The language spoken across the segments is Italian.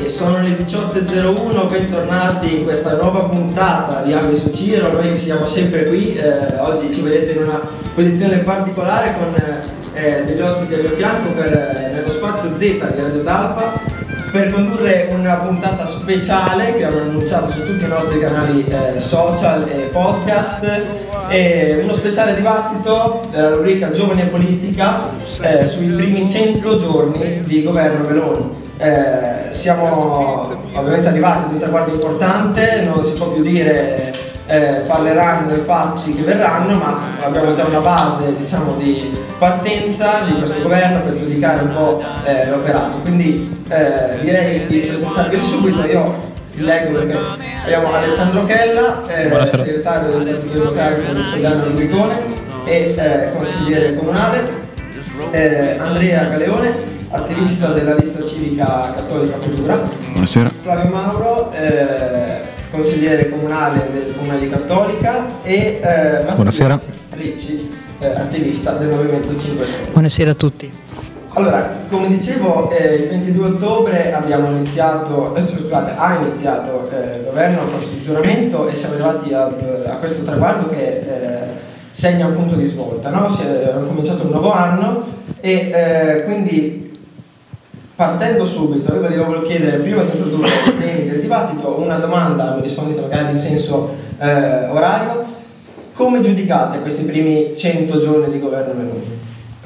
E sono le 18.01, bentornati in questa nuova puntata di Ave su Ciro, noi siamo sempre qui, eh, oggi ci vedete in una posizione particolare con eh, degli ospiti al mio fianco per, eh, nello spazio Z di Radio Talpa per condurre una puntata speciale che abbiamo annunciato su tutti i nostri canali eh, social e podcast e uno speciale dibattito della rubrica Giovani e Politica eh, sui primi 100 giorni di governo Meloni. Eh, siamo ovviamente arrivati ad un traguardo importante, non si può più dire eh, parleranno i fatti che verranno, ma abbiamo già una base diciamo, di partenza di questo governo per giudicare un po' eh, l'operato. Quindi eh, direi di presentarvi subito, io leggo perché abbiamo Alessandro Chella, eh, segretario del Partito Democratico del Sogano di Guicone e consigliere comunale, Andrea Galeone, attivista della lista civica cattolica Futura. Buonasera. Flavio Mauro, eh, consigliere comunale del comune di Cattolica e eh, Buonasera. Ricci, eh, attivista del Movimento 5 Stelle. Buonasera a tutti. Allora, come dicevo, eh, il 22 ottobre abbiamo iniziato, adesso scusate, ha iniziato eh, il governo con il giuramento e siamo arrivati a, a questo traguardo che eh, segna un punto di svolta. No? Si è, è cominciato un nuovo anno e eh, quindi partendo subito, io volevo chiedere, prima di introdurre i temi del dibattito, una domanda, mi rispondete magari in senso eh, orario. Come giudicate questi primi 100 giorni di governo Meloni?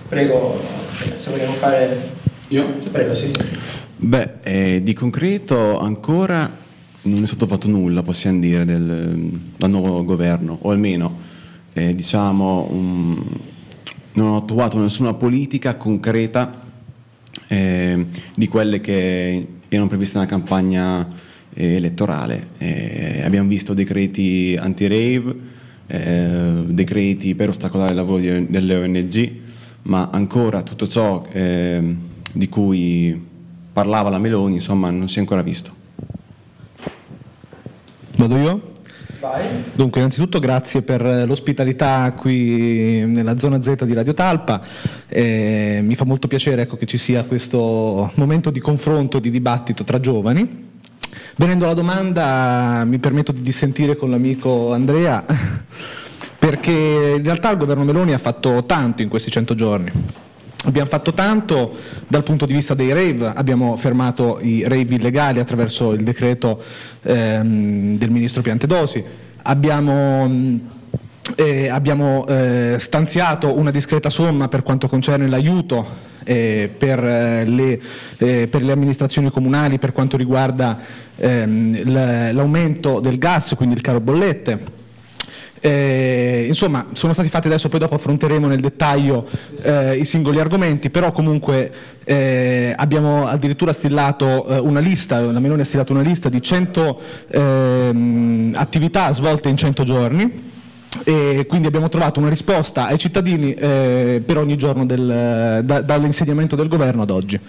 Prego, se vogliamo fare... Io? Prego, sì, sì. Beh, eh, di concreto ancora non è stato fatto nulla, possiamo dire, del, dal nuovo governo, o almeno, eh, diciamo, um, non ho attuato nessuna politica concreta eh, di quelle che erano previste nella campagna eh, elettorale. Eh, abbiamo visto decreti anti-rave, eh, decreti per ostacolare il lavoro di, delle ONG, ma ancora tutto ciò ehm, di cui parlava la Meloni, insomma, non si è ancora visto. Vado io? Dunque, innanzitutto grazie per l'ospitalità qui nella zona Z di Radio Talpa. Eh, mi fa molto piacere ecco, che ci sia questo momento di confronto di dibattito tra giovani. Venendo alla domanda, mi permetto di dissentire con l'amico Andrea, perché in realtà il governo Meloni ha fatto tanto in questi 100 giorni. Abbiamo fatto tanto dal punto di vista dei rave, abbiamo fermato i rave illegali attraverso il decreto ehm, del ministro Piantedosi, abbiamo, eh, abbiamo eh, stanziato una discreta somma per quanto concerne l'aiuto eh, per, le, eh, per, le, amministrazioni comunali per quanto riguarda ehm, l'aumento del gas, quindi il caro bollette. Eh, insomma, sono stati fatti adesso, poi dopo affronteremo nel dettaglio eh, i singoli argomenti, però comunque eh, abbiamo addirittura stillato eh, una lista, la Meloni ha stilato una lista di 100 ehm, attività svolte in 100 giorni e quindi abbiamo trovato una risposta ai cittadini eh, per ogni giorno del, da, dall'insediamento del governo ad oggi.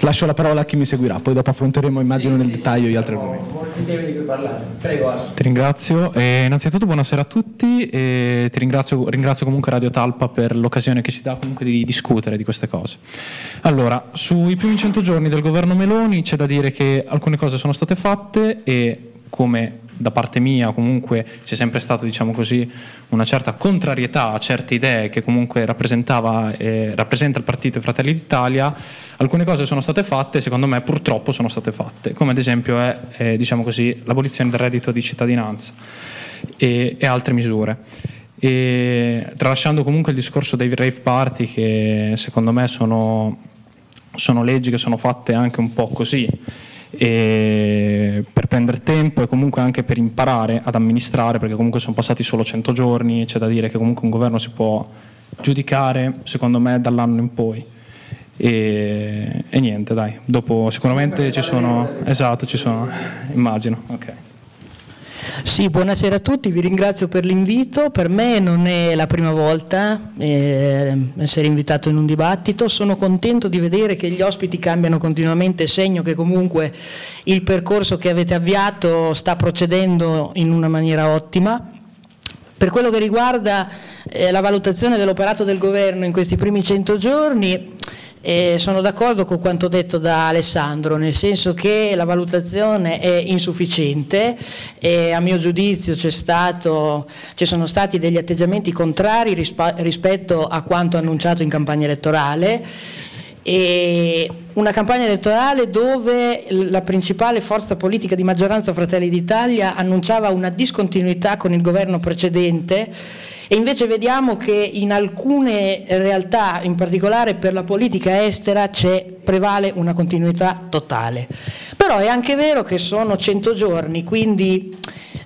Lascio la parola a chi mi seguirà, poi dopo affronteremo immagino Sì, nel sì, dettaglio sì, gli altri argomenti. Molti temi di cui parlare. Prego, Ale. Ti ringrazio. E innanzitutto buonasera a tutti e ti ringrazio, ringrazio comunque Radio Talpa per l'occasione che ci dà comunque di discutere di queste cose. Allora, sui primi 100 giorni del governo Meloni c'è da dire che alcune cose sono state fatte e come da parte mia comunque c'è sempre stata diciamo così, una certa contrarietà a certe idee che comunque rappresentava, eh, rappresenta il partito Fratelli d'Italia, alcune cose sono state fatte, secondo me purtroppo sono state fatte, come ad esempio è eh, diciamo così, l'abolizione del reddito di cittadinanza e, e altre misure. E, tralasciando comunque il discorso dei rave party che secondo me sono, sono leggi che sono fatte anche un po' così per prendere tempo e comunque anche per imparare ad amministrare perché comunque sono passati solo 100 giorni c'è da dire che comunque un governo si può giudicare secondo me dall'anno in poi. E, e niente dai dopo sicuramente ci sono esatto ci sono immagino ok sì, buonasera a tutti, vi ringrazio per l'invito. Per me non è la prima volta eh, essere invitato in un dibattito, sono contento di vedere che gli ospiti cambiano continuamente, segno che comunque il percorso che avete avviato sta procedendo in una maniera ottima. Per quello che riguarda eh, la valutazione dell'operato del governo in questi primi 100 giorni, eh, sono d'accordo con quanto detto da Alessandro, nel senso che la valutazione è insufficiente e a mio giudizio stato, ci sono stati degli atteggiamenti contrari rispa- rispetto a quanto annunciato in campagna elettorale. E una campagna elettorale dove la principale forza politica di maggioranza Fratelli d'Italia annunciava una discontinuità con il governo precedente e invece vediamo che in alcune realtà, in particolare per la politica estera, prevale una continuità totale. Però è anche vero che sono 100 giorni, quindi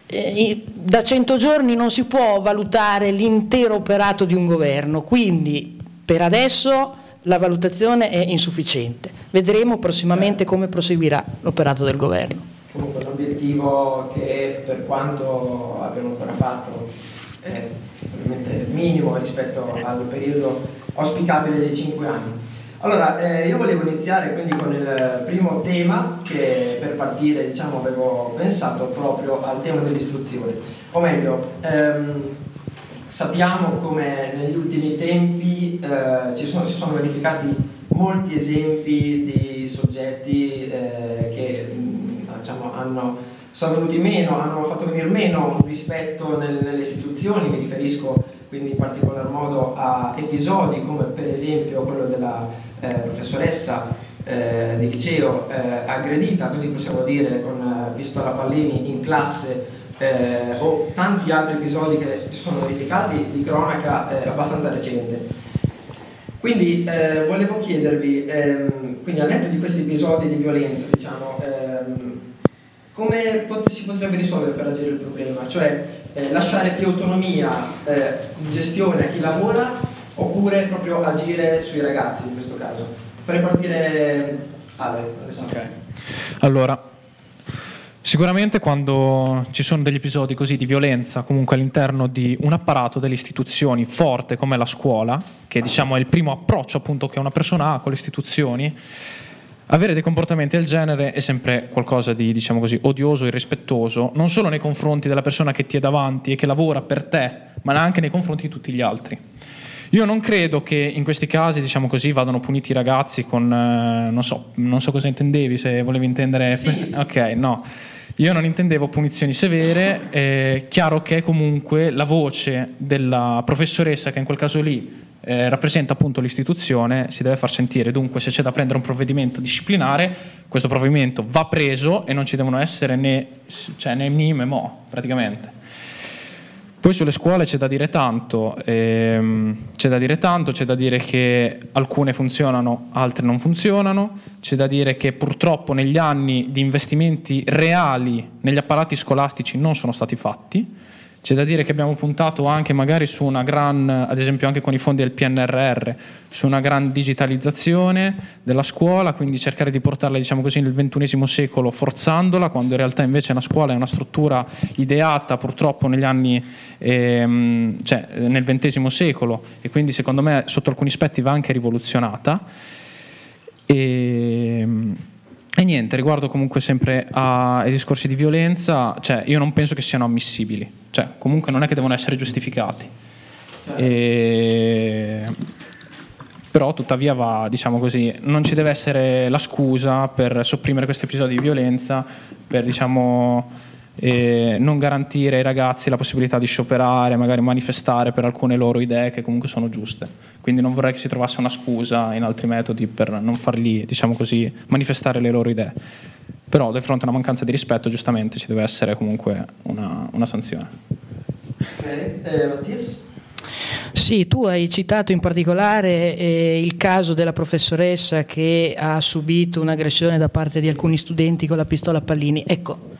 eh, da 100 giorni non si può valutare l'intero operato di un governo, quindi per adesso la valutazione è insufficiente. Vedremo prossimamente come proseguirà l'operato del governo. Comunque l'obiettivo che per quanto abbiamo ancora fatto minimo rispetto al periodo auspicabile dei 5 anni. Allora, eh, io volevo iniziare quindi con il primo tema che per partire diciamo, avevo pensato proprio al tema dell'istruzione. O meglio, ehm, sappiamo come negli ultimi tempi eh, ci sono, si sono verificati molti esempi di soggetti eh, che diciamo, hanno sono venuti meno, hanno fatto venire meno rispetto nel, nelle istituzioni, mi riferisco quindi in particolar modo a episodi come per esempio quello della eh, professoressa eh, di liceo eh, aggredita, così possiamo dire, con eh, pistola pallini in classe eh, o tanti altri episodi che si sono verificati di cronaca eh, abbastanza recente. Quindi volevo chiedervi, ehm, quindi al netto di questi episodi di violenza, diciamo, ehm, come si potrebbe risolvere per agire il problema? Cioè eh, lasciare più autonomia eh, gestione a chi lavora oppure proprio agire sui ragazzi in questo caso? Farei partire Ale, okay. Allora, Sicuramente quando ci sono degli episodi così di violenza comunque all'interno di un apparato delle istituzioni forte come la scuola, che diciamo è il primo approccio appunto che una persona ha con le istituzioni, avere dei comportamenti del genere è sempre qualcosa di, diciamo così, odioso, irrispettoso, non solo nei confronti della persona che ti è davanti e che lavora per te, ma anche nei confronti di tutti gli altri. Io non credo che in questi casi, diciamo così, vadano puniti i ragazzi con, eh, non, so, non so cosa intendevi, se volevi intendere... Sì. Ok, no. Io non intendevo punizioni severe, è chiaro che comunque la voce della professoressa che in quel caso lì eh, rappresenta appunto l'istituzione, si deve far sentire. Dunque, se c'è da prendere un provvedimento disciplinare, questo provvedimento va preso e non ci devono essere né, cioè, né ni né mo, praticamente. Poi sulle scuole c'è da dire tanto, ehm, c'è da dire tanto, c'è da dire che alcune funzionano, altre non funzionano, c'è da dire che purtroppo negli anni di investimenti reali negli apparati scolastici non sono stati fatti c'è da dire che abbiamo puntato anche magari su una gran, ad esempio anche con i fondi del PNRR, su una gran digitalizzazione della scuola, quindi cercare di portarla diciamo così nel XXI secolo forzandola, quando in realtà invece una scuola è una struttura ideata purtroppo negli anni, ehm, cioè nel XX secolo e quindi secondo me sotto alcuni aspetti va anche rivoluzionata. E, e niente, riguardo comunque sempre ai discorsi di violenza, cioè io non penso che siano ammissibili, cioè comunque non è che devono essere giustificati. Certo. E... Però tuttavia va, diciamo così, non ci deve essere la scusa per sopprimere questi episodi di violenza, per diciamo e non garantire ai ragazzi la possibilità di scioperare, magari manifestare per alcune loro idee che comunque sono giuste. Quindi non vorrei che si trovasse una scusa in altri metodi per non fargli, diciamo così, manifestare le loro idee. Però di fronte a una mancanza di rispetto, giustamente, ci deve essere comunque una, una sanzione. Ok, eh, Mattias? Sì, tu hai citato in particolare eh, il caso della professoressa che ha subito un'aggressione da parte di alcuni studenti con la pistola a pallini. Ecco,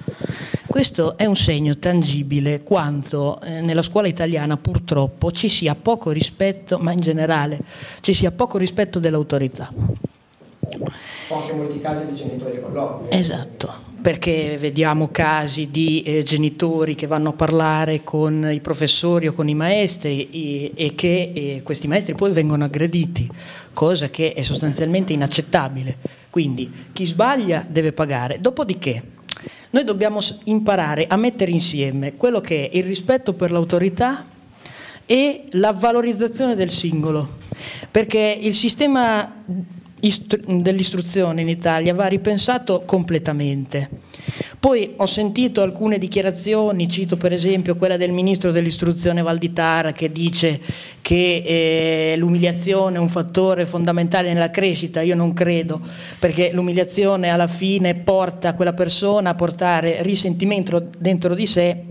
questo è un segno tangibile quanto eh, nella scuola italiana purtroppo ci sia poco rispetto, ma in generale ci sia poco rispetto dell'autorità. O anche in molti casi di genitori con l'obbligo. Esatto perché vediamo casi di eh, genitori che vanno a parlare con i professori o con i maestri e, e che e questi maestri poi vengono aggrediti, cosa che è sostanzialmente inaccettabile. Quindi chi sbaglia deve pagare. Dopodiché noi dobbiamo imparare a mettere insieme quello che è il rispetto per l'autorità e la valorizzazione del singolo, perché il sistema dell'istruzione in Italia va ripensato completamente. Poi ho sentito alcune dichiarazioni, cito per esempio quella del ministro dell'istruzione Valditara che dice che eh, l'umiliazione è un fattore fondamentale nella crescita, io non credo, perché l'umiliazione alla fine porta quella persona a portare risentimento dentro di sé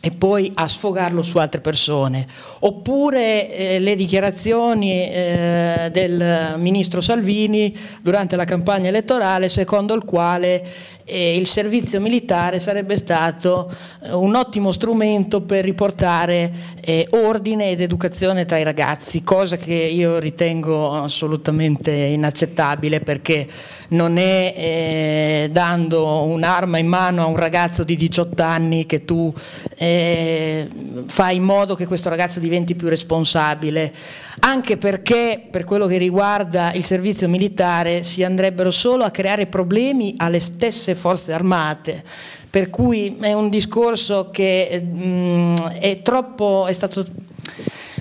e poi a sfogarlo su altre persone. Oppure eh, le dichiarazioni eh, del ministro Salvini durante la campagna elettorale secondo il quale eh, il servizio militare sarebbe stato eh, un ottimo strumento per riportare eh, ordine ed educazione tra i ragazzi, cosa che io ritengo assolutamente inaccettabile perché non è eh, dando un'arma in mano a un ragazzo di 18 anni che tu fai in modo che questo ragazzo diventi più responsabile. Anche perché per quello che riguarda il servizio militare si andrebbero solo a creare problemi alle stesse forze armate. Per cui è un discorso che mh, mm, è, troppo, è stato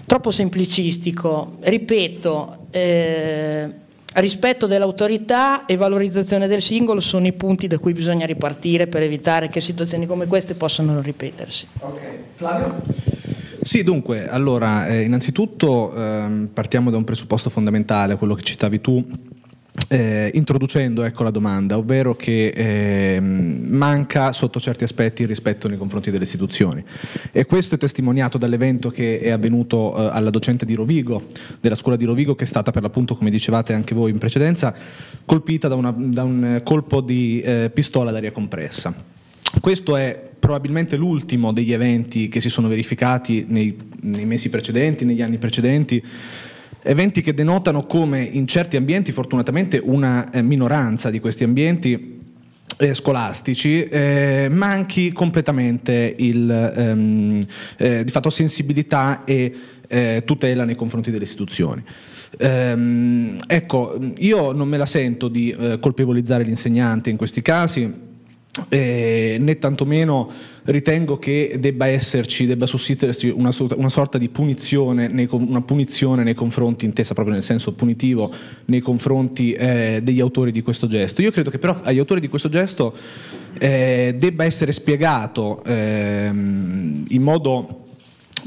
troppo semplicistico. Ripeto, eh, rispetto dell'autorità e valorizzazione del singolo sono i punti da cui bisogna ripartire per evitare che situazioni come queste possano ripetersi. Ok, Flavio? Sì, dunque, allora, eh, innanzitutto ehm, partiamo da un presupposto fondamentale, quello che citavi tu, eh, introducendo ecco, la domanda, ovvero che eh, manca sotto certi aspetti il rispetto nei confronti delle istituzioni. E questo è testimoniato dall'evento che è avvenuto eh, alla docente di Rovigo, della scuola di Rovigo, che è stata per l'appunto, come dicevate anche voi in precedenza, colpita da, una, da un colpo di eh, pistola d'aria compressa. Questo è probabilmente l'ultimo degli eventi che si sono verificati nei, nei mesi precedenti, negli anni precedenti, eventi che denotano come in certi ambienti, fortunatamente una eh, minoranza di questi ambienti, eh, scolastici eh, manchi completamente il, ehm, eh, di fatto sensibilità e eh, tutela nei confronti delle istituzioni. Ehm, ecco, io non me la sento di eh, colpevolizzare l'insegnante in questi casi, eh, né tantomeno ritengo che debba esserci, debba sussistersi una, una sorta di punizione nei, una punizione nei confronti, intesa proprio nel senso punitivo, nei confronti eh, degli autori di questo gesto. Io credo che però agli autori di questo gesto eh, debba essere spiegato ehm, in modo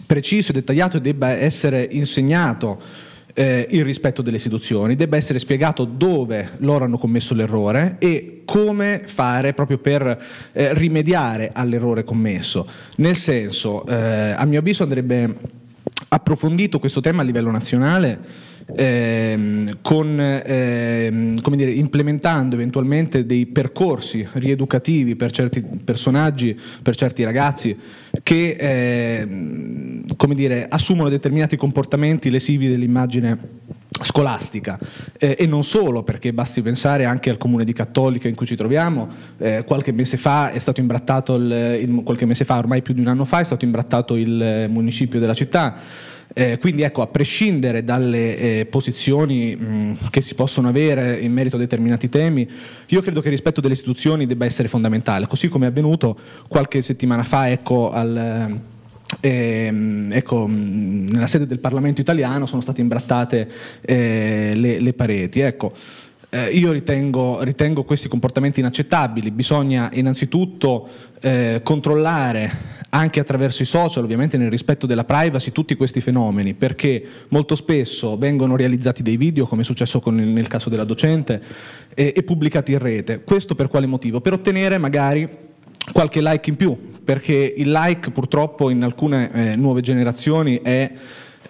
preciso e dettagliato e debba essere insegnato eh, il rispetto delle istituzioni, debba essere spiegato dove loro hanno commesso l'errore e come fare proprio per eh, rimediare all'errore commesso. Nel senso, eh, a mio avviso andrebbe approfondito questo tema a livello nazionale ehm, con, ehm, come dire, implementando eventualmente dei percorsi rieducativi per certi personaggi, per certi ragazzi che ehm, come dire, assumono determinati comportamenti lesivi dell'immagine scolastica. Eh, e non solo perché basti pensare anche al comune di Cattolica in cui ci troviamo. Eh, qualche mese fa è stato imbrattato il, il, qualche mese fa ormai più di un anno fa è stato imbrattato il municipio della città eh, quindi ecco, a prescindere dalle eh, posizioni mh, che si possono avere in merito a determinati temi, io credo che il rispetto delle istituzioni debba essere fondamentale, così come è avvenuto qualche settimana fa ecco, al, eh, ecco, nella sede del Parlamento italiano sono state imbrattate eh, le, le, pareti. Ecco, eh, io ritengo, ritengo, questi comportamenti inaccettabili. Bisogna innanzitutto eh, controllare anche attraverso i social, ovviamente nel rispetto della privacy, tutti questi fenomeni, perché molto spesso vengono realizzati dei video, come è successo con, nel caso della docente, e, e pubblicati in rete. Questo per quale motivo? Per ottenere magari qualche like in più, perché il like purtroppo in alcune eh, nuove generazioni è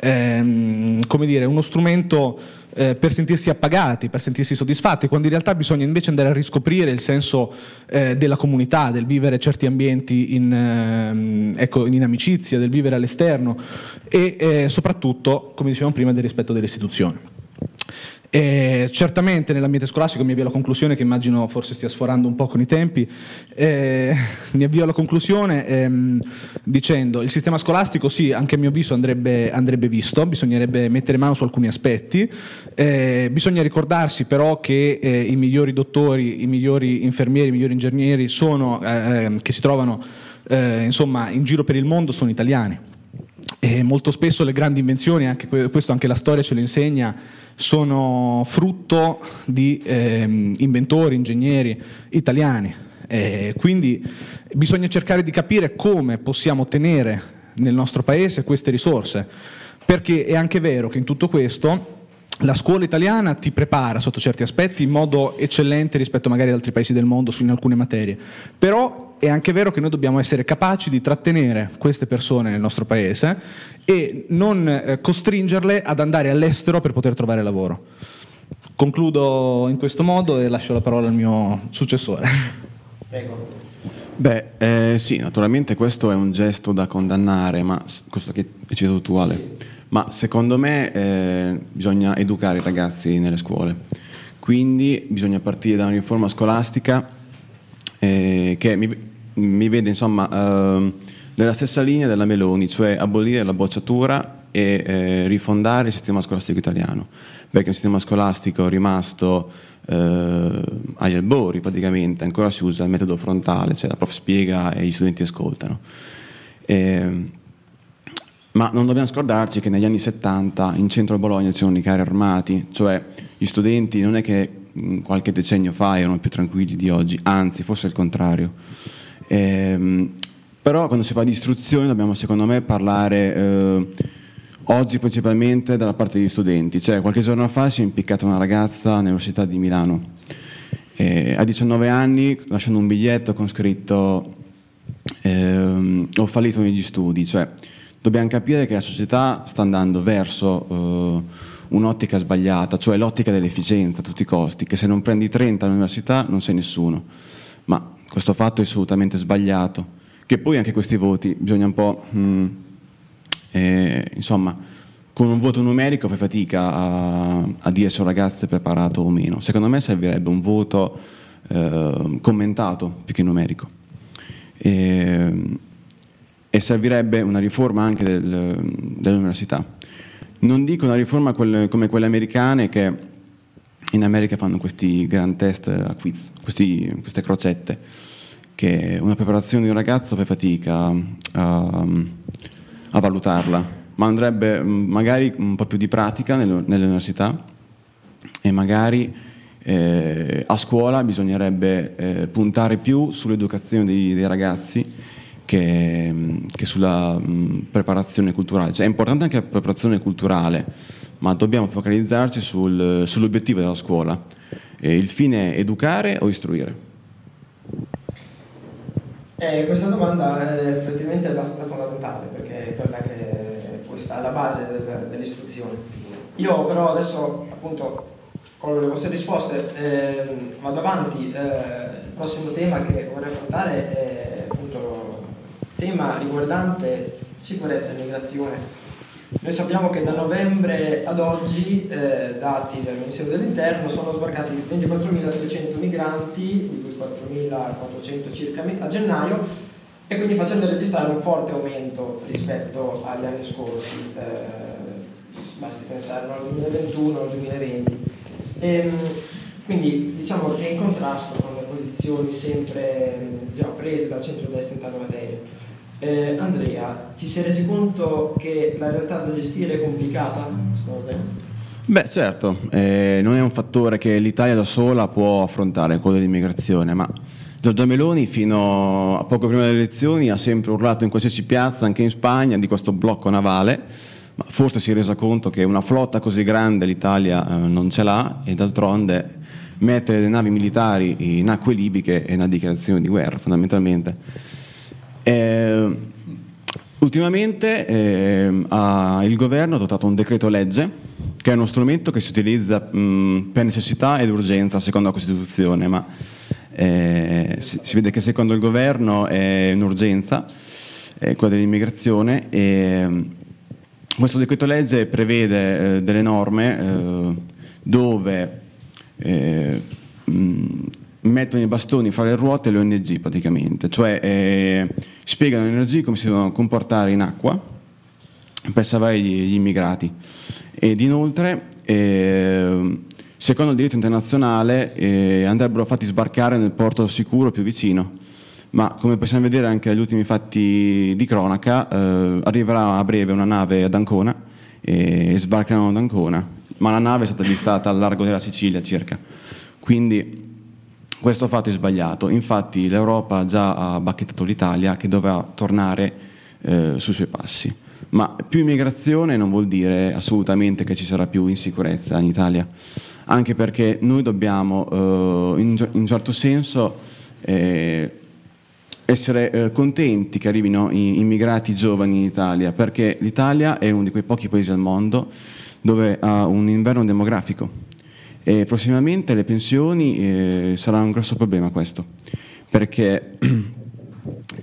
ehm, come dire, uno strumento eh, per sentirsi appagati, per sentirsi soddisfatti, quando in realtà bisogna invece andare a riscoprire il senso eh, della comunità, del vivere certi ambienti in, ehm, ecco, in amicizia, del vivere all'esterno e eh, soprattutto, come dicevamo prima, del rispetto delle istituzioni. Eh, certamente nell'ambiente scolastico mi avvio alla conclusione, che immagino forse stia sforando un po' con i tempi, eh, mi avvio alla conclusione ehm, dicendo il sistema scolastico sì, anche a mio avviso andrebbe, andrebbe visto, bisognerebbe mettere mano su alcuni aspetti, eh, bisogna ricordarsi però che eh, i migliori dottori, i migliori infermieri, i migliori ingegneri sono, eh, ehm, che si trovano eh, insomma, in giro per il mondo sono italiani. E molto spesso le grandi invenzioni, anche questo anche la storia ce lo insegna, sono frutto di eh, inventori, ingegneri italiani. Eh, quindi bisogna cercare di capire come possiamo tenere nel nostro paese queste risorse, perché è anche vero che in tutto questo la scuola italiana ti prepara sotto certi aspetti in modo eccellente rispetto magari ad altri paesi del mondo in alcune materie, però è anche vero che noi dobbiamo essere capaci di trattenere queste persone nel nostro paese e non eh, costringerle ad andare all'estero per poter trovare lavoro. Concludo in questo modo e lascio la parola al mio successore. Prego. Beh, eh, sì, naturalmente questo è un gesto da condannare, ma questo che hai citato tu Ale. Sì ma secondo me eh, bisogna educare i ragazzi nelle scuole, quindi bisogna partire da una riforma scolastica eh, che mi, mi, vede insomma eh, nella stessa linea della Meloni, cioè abolire la bocciatura e eh, rifondare il sistema scolastico italiano, perché è un sistema scolastico rimasto eh, agli albori praticamente, ancora si usa il metodo frontale, cioè la prof spiega e gli studenti ascoltano. E, ehm, ma non dobbiamo scordarci che negli anni 70 in centro a Bologna c'erano i carri armati, cioè gli studenti non è che qualche decennio fa erano più tranquilli di oggi, anzi forse il contrario. Ehm, però quando si parla di istruzione dobbiamo secondo me parlare eh, oggi principalmente dalla parte degli studenti, cioè qualche giorno fa si è impiccata una ragazza all'Università di Milano, eh, a 19 anni lasciando un biglietto con scritto eh, ho fallito negli studi, cioè dobbiamo capire che la società sta andando verso uh, un'ottica sbagliata, cioè l'ottica dell'efficienza a tutti i costi, che se non prendi 30 all'università non sei nessuno. Ma questo fatto è assolutamente sbagliato. Che poi anche questi voti bisogna un po'... Mm, eh, insomma, con un voto numerico fai fatica a, a, dire se un ragazzo è preparato o meno. Secondo me servirebbe un voto eh, commentato più che numerico. E, e servirebbe una riforma anche del, dell'università. Non dico una riforma quelle, come quelle americane che in America fanno questi grand test a quiz, questi, queste crocette, che una preparazione di un ragazzo fa fatica a, a valutarla, ma andrebbe magari un po' più di pratica nelle, nelle università e magari eh, a scuola bisognerebbe eh, puntare più sull'educazione dei, dei ragazzi che, che sulla mh, preparazione culturale. Cioè, è importante anche la preparazione culturale, ma dobbiamo focalizzarci sul, sull'obiettivo della scuola. E il fine è educare o istruire? Eh, questa domanda è effettivamente abbastanza fondamentale perché è quella che poi sta alla base del, dell'istruzione. Io però adesso appunto con le vostre risposte eh, vado avanti. Eh, il prossimo tema che vorrei affrontare è tema riguardante sicurezza e migrazione. Noi sappiamo che da novembre ad oggi, eh, dati del Ministero dell'Interno, sono sbarcati 24.300 migranti, di cui 4.400 circa a gennaio, e quindi facendo registrare un forte aumento rispetto agli anni scorsi, eh, basti pensare al 2021 al 2020. E, ehm, quindi diciamo che è in contrasto con le posizioni sempre diciamo, prese dal centro-destra in tale materia. Eh, Andrea, ci sei resi conto che la realtà da gestire è complicata, secondo te? Beh, certo, eh, non è un fattore che l'Italia da sola può affrontare, quello dell'immigrazione, ma Giorgia Meloni fino a poco prima delle elezioni ha sempre urlato in qualsiasi piazza, anche in Spagna, di questo blocco navale, ma forse si è resa conto che una flotta così grande l'Italia eh, non ce l'ha e d'altronde mettere le navi militari in acque libiche è una dichiarazione di guerra fondamentalmente. Eh, ultimamente eh, ha, il governo ha dotato un decreto legge che è uno strumento che si utilizza mh, per necessità ed urgenza secondo la Costituzione, ma eh, si, si, vede che secondo il governo è un'urgenza, è quella dell'immigrazione. E, questo decreto legge prevede eh, delle norme eh, dove eh, mh, mettono i bastoni fra le ruote le ONG praticamente, cioè eh, spiegano le ONG come si devono comportare in acqua per salvare gli, gli immigrati. Ed inoltre, eh, secondo il diritto internazionale, eh, andrebbero fatti sbarcare nel porto sicuro più vicino. Ma come possiamo vedere anche dagli ultimi fatti di cronaca, eh, arriverà a breve una nave ad Ancona e sbarcheranno ad Ancona, ma la nave è stata avvistata al largo della Sicilia circa. Quindi questo fatto è sbagliato. Infatti l'Europa già ha bacchettato l'Italia che doveva tornare eh, sui suoi passi. Ma più immigrazione non vuol dire assolutamente che ci sarà più insicurezza in Italia, anche perché noi dobbiamo eh, in, un certo senso eh, essere eh, contenti che arrivino immigrati giovani in Italia, perché l'Italia è uno di quei pochi paesi al mondo dove ha un inverno demografico e prossimamente le pensioni eh, saranno un grosso problema questo, perché il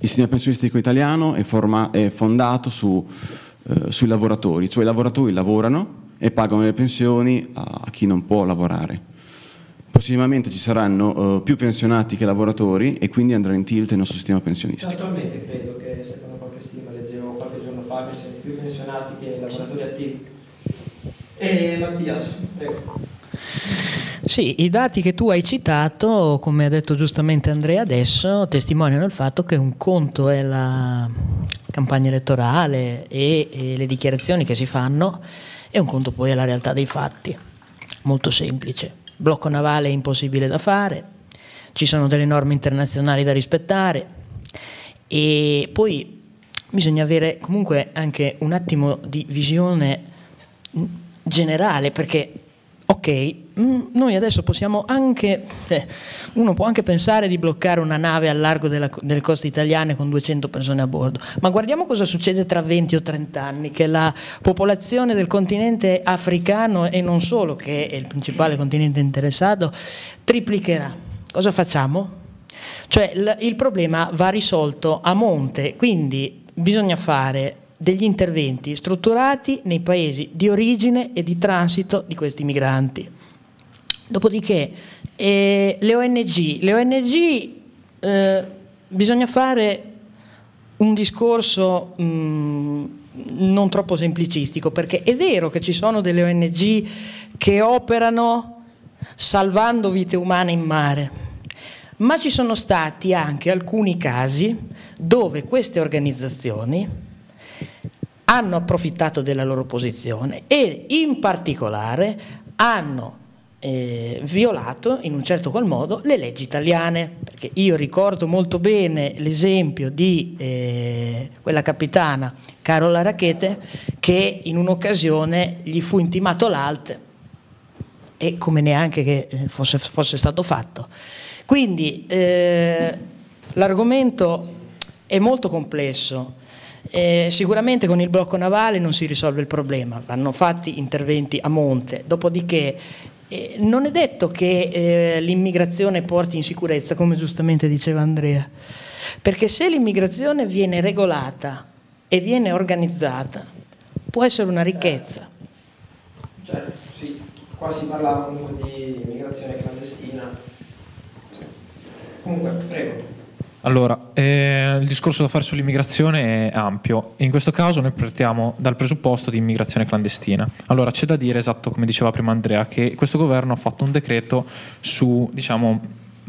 sistema pensionistico italiano è, forma, è fondato su, eh, sui lavoratori, cioè i lavoratori lavorano e pagano le pensioni a, chi non può lavorare. Prossimamente ci saranno uh, più pensionati che lavoratori e quindi andrà in tilt il nostro sistema pensionistico. Attualmente credo che, secondo qualche stima, leggevo qualche giorno fa, che siano più pensionati che lavoratori attivi. E Mattias, prego. Sì, i dati che tu hai citato, come ha detto giustamente Andrea adesso, testimoniano il fatto che un conto è la campagna elettorale e, e le dichiarazioni che si fanno e un conto poi è la realtà dei fatti. Molto semplice. Blocco navale è impossibile da fare, ci sono delle norme internazionali da rispettare e poi bisogna avere comunque anche un attimo di visione generale perché ok, noi adesso possiamo anche, eh, uno può anche pensare di bloccare una nave al largo della, delle coste italiane con 200 persone a bordo, ma guardiamo cosa succede tra 20 o 30 anni, che la popolazione del continente africano e non solo, che è il principale continente interessato, triplicherà. Cosa facciamo? Cioè il, il problema va risolto a monte, quindi bisogna fare degli interventi strutturati nei paesi di origine e di transito di questi migranti. Dopodiché eh, le ONG, le ONG eh, bisogna fare un discorso mh, mm, non troppo semplicistico, perché è vero che ci sono delle ONG che operano salvando vite umane in mare, ma ci sono stati anche alcuni casi dove queste organizzazioni hanno approfittato della loro posizione e in particolare hanno eh, violato in un certo qual modo le leggi italiane, perché io ricordo molto bene l'esempio di eh, quella capitana Carola Rachete che in un'occasione gli fu intimato l'alt e come neanche che eh, fosse, fosse stato fatto. Quindi eh, l'argomento è molto complesso, eh, sicuramente con il blocco navale non si risolve il problema, vanno fatti interventi a monte, dopodiché eh, non è detto che eh, l'immigrazione porti in sicurezza, come giustamente diceva Andrea, perché se l'immigrazione viene regolata e viene organizzata, può essere una ricchezza. Certo, sì, qua si parlava comunque di immigrazione clandestina. Comunque, prego. Allora, eh, il discorso da fare sull'immigrazione è ampio. In questo caso noi partiamo dal presupposto di immigrazione clandestina. Allora, c'è da dire, esatto come diceva prima Andrea, che questo governo ha fatto un decreto su, diciamo,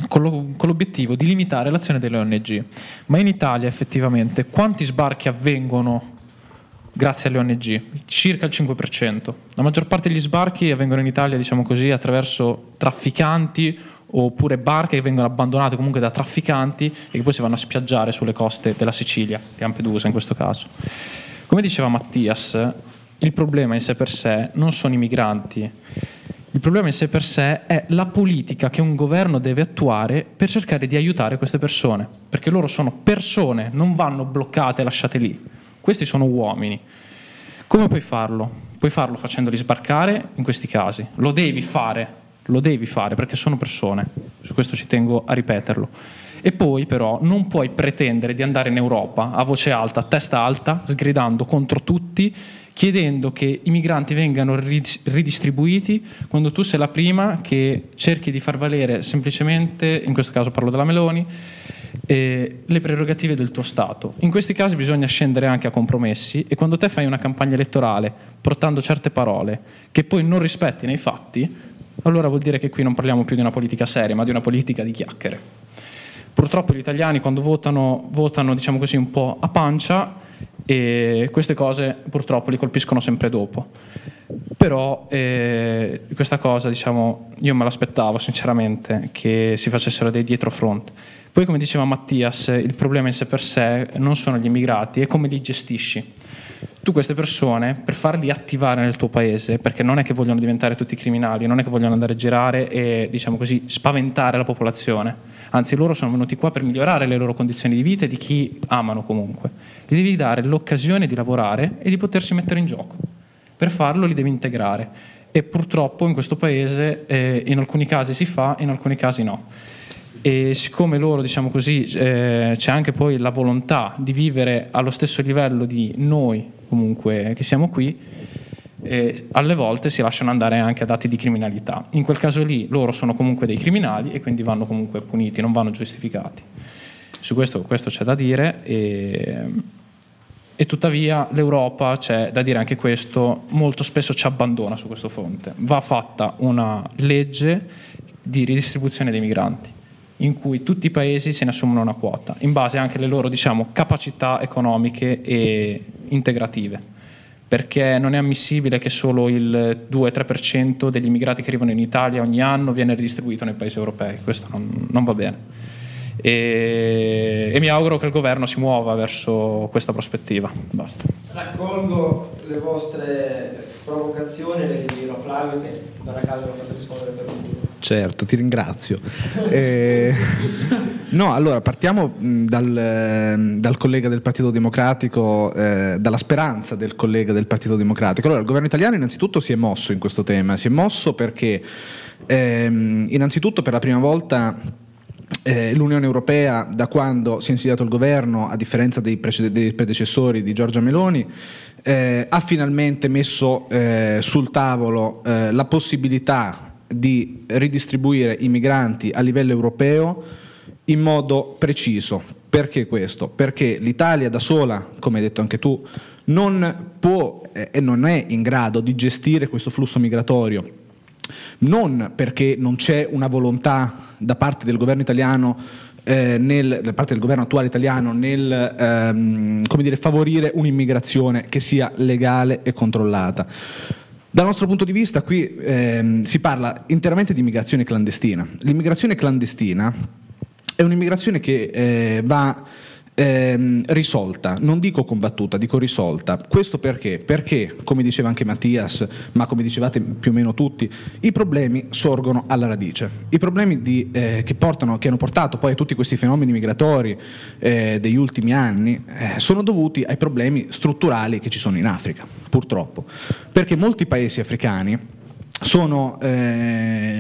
con, lo, con l'obiettivo di limitare l'azione delle ONG. Ma in Italia effettivamente quanti sbarchi avvengono grazie alle ONG, circa il 5%. La maggior parte degli sbarchi avvengono in Italia, diciamo così, attraverso trafficanti oppure barche che vengono abbandonate comunque da trafficanti e che poi si vanno a spiaggiare sulle coste della Sicilia, Lampedusa in questo caso. Come diceva Mattias, il problema in sé per sé non sono i migranti, il problema in sé per sé è la politica che un governo deve attuare per cercare di aiutare queste persone, perché loro sono persone, non vanno bloccate e lasciate lì. Questi sono uomini. Come puoi farlo? Puoi farlo facendoli sbarcare in questi casi. Lo devi fare, lo devi fare perché sono persone. Su questo ci tengo a ripeterlo. E poi però non puoi pretendere di andare in Europa a voce alta, a testa alta, sgridando contro tutti chiedendo che i migranti vengano ridistribuiti quando tu sei la prima che cerchi di far valere semplicemente, in questo caso parlo della Meloni, eh, le prerogative del tuo Stato. In questi casi bisogna scendere anche a compromessi e quando te fai una campagna elettorale portando certe parole che poi non rispetti nei fatti, allora vuol dire che qui non parliamo più di una politica seria, ma di una politica di chiacchiere. Purtroppo gli italiani quando votano, votano diciamo così, un po' a pancia e queste cose purtroppo li colpiscono sempre dopo. Però eh, questa cosa, diciamo, io me l'aspettavo sinceramente che si facessero dei dietrofront. Poi, come diceva Mattias, il problema in sé per sé non sono gli immigrati, è come li gestisci. Tu queste persone, per farli attivare nel tuo paese, perché non è che vogliono diventare tutti criminali, non è che vogliono andare a girare e, diciamo così, spaventare la popolazione, anzi loro sono venuti qua per migliorare le loro condizioni di vita e di chi amano comunque. Gli devi dare l'occasione di lavorare e di potersi mettere in gioco. Per farlo li devi integrare e purtroppo in questo paese eh, in alcuni casi si fa, in alcuni casi no. E siccome loro, diciamo così, eh, c'è anche poi la volontà di vivere allo stesso livello di noi comunque che siamo qui, e alle volte si lasciano andare anche ad atti di criminalità. In quel caso lì loro sono comunque dei criminali e quindi vanno comunque puniti, non vanno giustificati. Su questo, questo c'è da dire e, e tuttavia l'Europa, c'è da dire anche questo, molto spesso ci abbandona su questo fronte. Va fatta una legge di ridistribuzione dei migranti in cui tutti i paesi se ne assumono una quota, in base anche alle loro diciamo, capacità economiche e integrative perché non è ammissibile che solo il 2-3% degli immigrati che arrivano in Italia ogni anno viene ridistribuito nei paesi europei, questo non, non va bene. E, e, mi auguro che il governo si muova verso questa prospettiva. Basta. Raccolgo le vostre provocazioni, le dirò Flavio che non a caso lo faccio rispondere per ultimo. Certo, ti ringrazio. eh, no, allora partiamo dal, dal, collega del Partito Democratico, eh, dalla speranza del collega del Partito Democratico. Allora, il governo italiano innanzitutto si è mosso in questo tema, si è mosso perché ehm, innanzitutto per la prima volta eh, l'Unione Europea, da quando si è insediato il governo, a differenza dei, preced- dei predecessori di Giorgia Meloni, eh, ha finalmente messo eh, sul tavolo eh, la possibilità di ridistribuire i migranti a livello europeo in modo preciso. Perché questo? Perché l'Italia da sola, come hai detto anche tu, non può eh, e non è in grado di gestire questo flusso migratorio. Non perché non c'è una volontà da parte del governo italiano eh, nel, da parte del governo attuale italiano nel ehm, dire, favorire un'immigrazione che sia legale e controllata, dal nostro punto di vista qui ehm, si parla interamente di immigrazione clandestina. L'immigrazione clandestina è un'immigrazione che eh, va ehm, risolta, non dico combattuta, dico risolta. Questo perché? Perché, come diceva anche Mattias, ma come dicevate più o meno tutti, i problemi sorgono alla radice. I problemi di, eh, che, portano, che, hanno portato poi a tutti questi fenomeni migratori eh, degli ultimi anni eh, sono dovuti ai problemi strutturali che ci sono in Africa, purtroppo. Perché molti paesi africani sono, eh,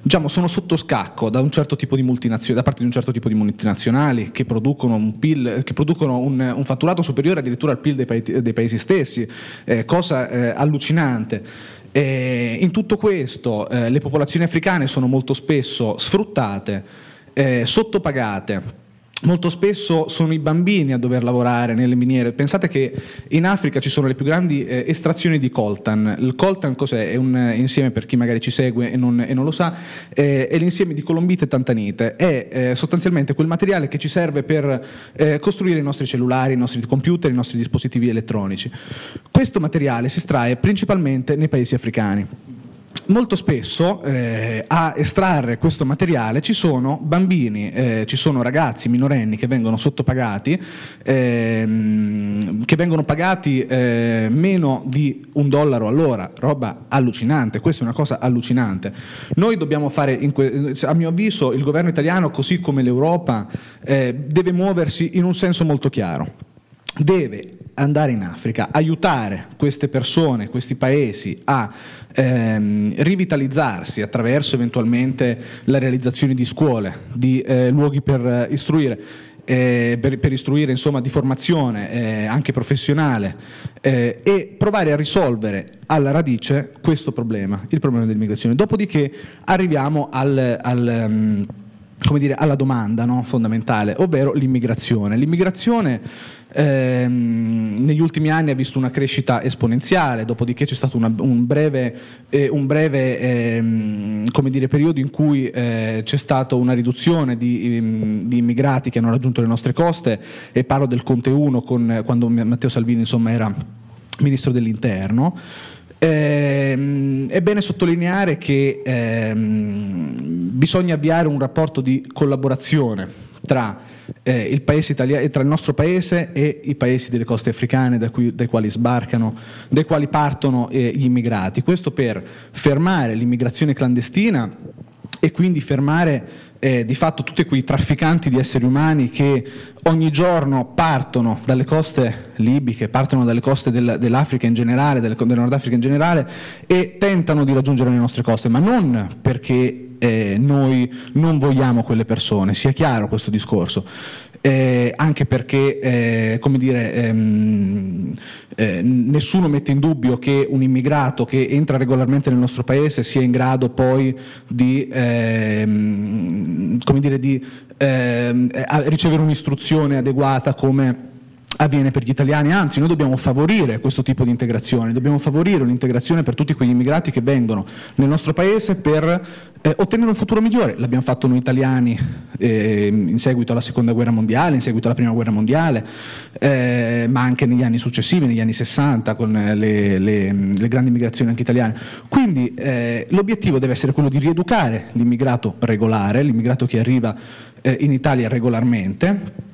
diciamo, sono, sotto scacco da, certo da, parte di un certo tipo di multinazionali che producono un, PIL, che producono un, un fatturato superiore addirittura al PIL dei, paesi, dei paesi stessi, eh, cosa eh, allucinante. in tutto questo eh, le popolazioni africane sono molto spesso sfruttate, eh, sottopagate Molto spesso sono i bambini a dover lavorare nelle miniere. Pensate che in Africa ci sono le più grandi eh, estrazioni di coltan. Il coltan cos'è? È un eh, insieme, per chi magari ci segue e non, e non lo sa, eh, è l'insieme di colombite e tantanite. È eh, sostanzialmente quel materiale che ci serve per eh, costruire i nostri cellulari, i nostri computer, i nostri dispositivi elettronici. Questo materiale si estrae principalmente nei paesi africani molto spesso eh, a estrarre questo materiale ci sono bambini, eh, ci sono ragazzi minorenni che vengono sottopagati, ehm, che vengono pagati eh, meno di un dollaro all'ora, roba allucinante, questa è una cosa allucinante. Noi dobbiamo fare, que- a mio avviso, il governo italiano, così come l'Europa, eh, deve muoversi in un senso molto chiaro. Deve andare in Africa, aiutare queste persone, questi paesi a ehm, rivitalizzarsi attraverso eventualmente la realizzazione di scuole, di eh, luoghi per eh, istruire. Eh, per, per, istruire insomma di formazione eh, anche professionale eh, e provare a risolvere alla radice questo problema, il problema dell'immigrazione. Dopodiché arriviamo al, al um, dire, alla domanda no? fondamentale, ovvero l'immigrazione. L'immigrazione ehm, negli ultimi anni ha visto una crescita esponenziale, dopodiché c'è stato una, un breve, eh, un breve ehm, dire, periodo in cui eh, c'è stata una riduzione di, ehm, di, immigrati che hanno raggiunto le nostre coste e parlo del Conte 1 con, quando Matteo Salvini insomma, era ministro dell'interno. Eh, è bene sottolineare che ehm, bisogna avviare un rapporto di collaborazione tra, eh, il Italia- tra, il nostro paese e i paesi delle coste africane cui, dai quali sbarcano, dai quali partono eh, gli immigrati. Questo per fermare l'immigrazione clandestina e quindi fermare eh, di fatto tutti quei trafficanti di esseri umani che ogni giorno partono dalle coste libiche, partono dalle coste del, dell'Africa in generale, del, del Nord Africa in generale e tentano di raggiungere le nostre coste, ma non perché eh, noi non vogliamo quelle persone, sia chiaro questo discorso, eh, anche perché, eh, come dire, ehm, eh, nessuno mette in dubbio che un immigrato che entra regolarmente nel nostro paese sia in grado poi di, ehm, dire, di ehm, ricevere un'istruzione adeguata come avviene per gli italiani, anzi noi dobbiamo favorire questo tipo di integrazione, dobbiamo favorire un'integrazione per tutti quegli immigrati che vengono nel nostro paese per eh, ottenere un futuro migliore. L'abbiamo fatto noi italiani eh, in seguito alla seconda guerra mondiale, in seguito alla prima guerra mondiale, eh, ma anche negli anni successivi, negli anni 60 con le, le, le grandi migrazioni anche italiane. Quindi eh, l'obiettivo deve essere quello di rieducare l'immigrato regolare, l'immigrato che arriva eh, in Italia regolarmente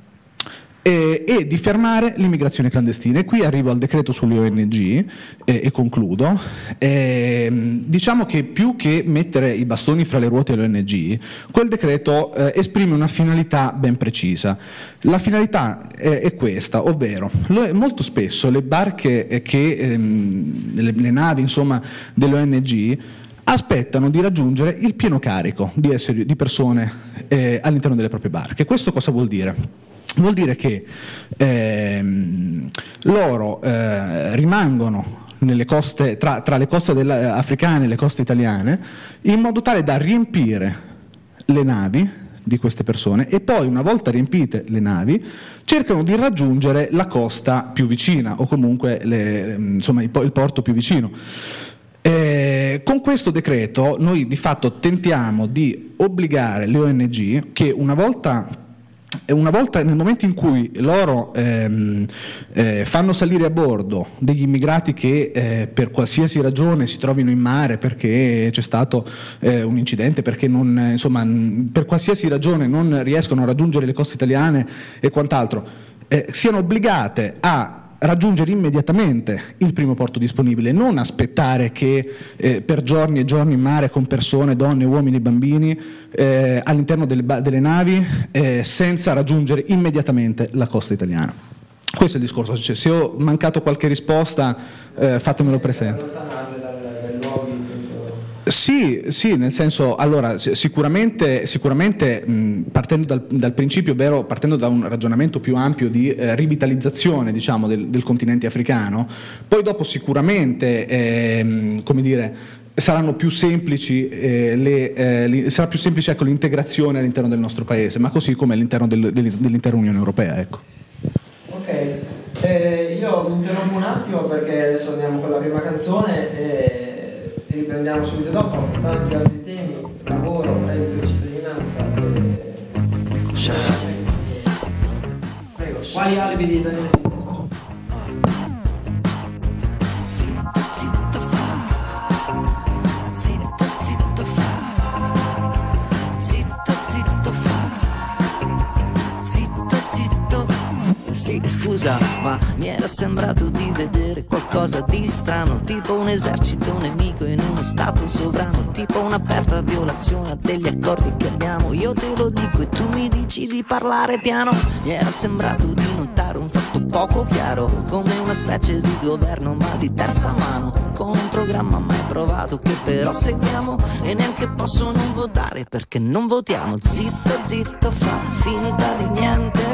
eh, e di fermare l'immigrazione clandestina. E qui arrivo al decreto sulle ONG eh, e concludo. Eh, diciamo che più che mettere i bastoni fra le ruote alle ONG, quel decreto eh, esprime una finalità ben precisa. La finalità è, è questa, ovvero molto spesso le barche eh, che, ehm, le, le navi insomma, delle ONG aspettano di raggiungere il pieno carico di, esseri, di persone eh, all'interno delle proprie barche. Questo cosa vuol dire? Vuol dire che ehm, loro eh, rimangono coste, tra, tra, le coste africane e le coste italiane in modo tale da riempire le navi di queste persone e poi una volta riempite le navi cercano di raggiungere la costa più vicina o comunque le, insomma, il porto più vicino. Eh, con questo decreto noi di fatto tentiamo di obbligare le ONG che una volta una volta nel momento in cui loro ehm, eh, fanno salire a bordo degli immigrati che eh, per qualsiasi ragione si trovino in mare perché c'è stato eh, un incidente, perché non, insomma, per qualsiasi ragione non riescono a raggiungere le coste italiane e quant'altro, eh, siano obbligate a raggiungere immediatamente il primo porto disponibile, non aspettare che eh, per giorni e giorni in mare con persone, donne, uomini e bambini eh, all'interno delle, delle navi eh, senza raggiungere immediatamente la costa italiana. Questo è il discorso, cioè, se ho mancato qualche risposta eh, fatemelo presente. Sì, sì, nel senso, allora, sicuramente, sicuramente mh, partendo dal, dal, principio, ovvero partendo da un ragionamento più ampio di eh, rivitalizzazione diciamo, del, del, continente africano, poi dopo sicuramente, eh, come dire, saranno più semplici, eh, le, eh, sarà più semplice ecco, l'integrazione all'interno del nostro paese, ma così come all'interno del, dell'intera Unione Europea. Ecco. Ok, eh, io mi interrompo un attimo perché adesso andiamo con la prima canzone e riprendiamo subito dopo tanti altri temi, lavoro, reddito di cittadinanza. E... Prego, quali alibi di Daniele Silvestro? Sì, scusa, ma mi era sembrato di vedere qualcosa di strano, tipo un esercito nemico in uno stato sovrano, tipo un'aperta violazione degli accordi che abbiamo. Io te lo dico e tu mi dici di parlare piano. Mi era sembrato di notare un fatto poco chiaro, come una specie di governo ma di terza mano, con un programma mai provato che però seguiamo e neanche posso non votare perché non votiamo. Zitto, zitto, fa finta di niente,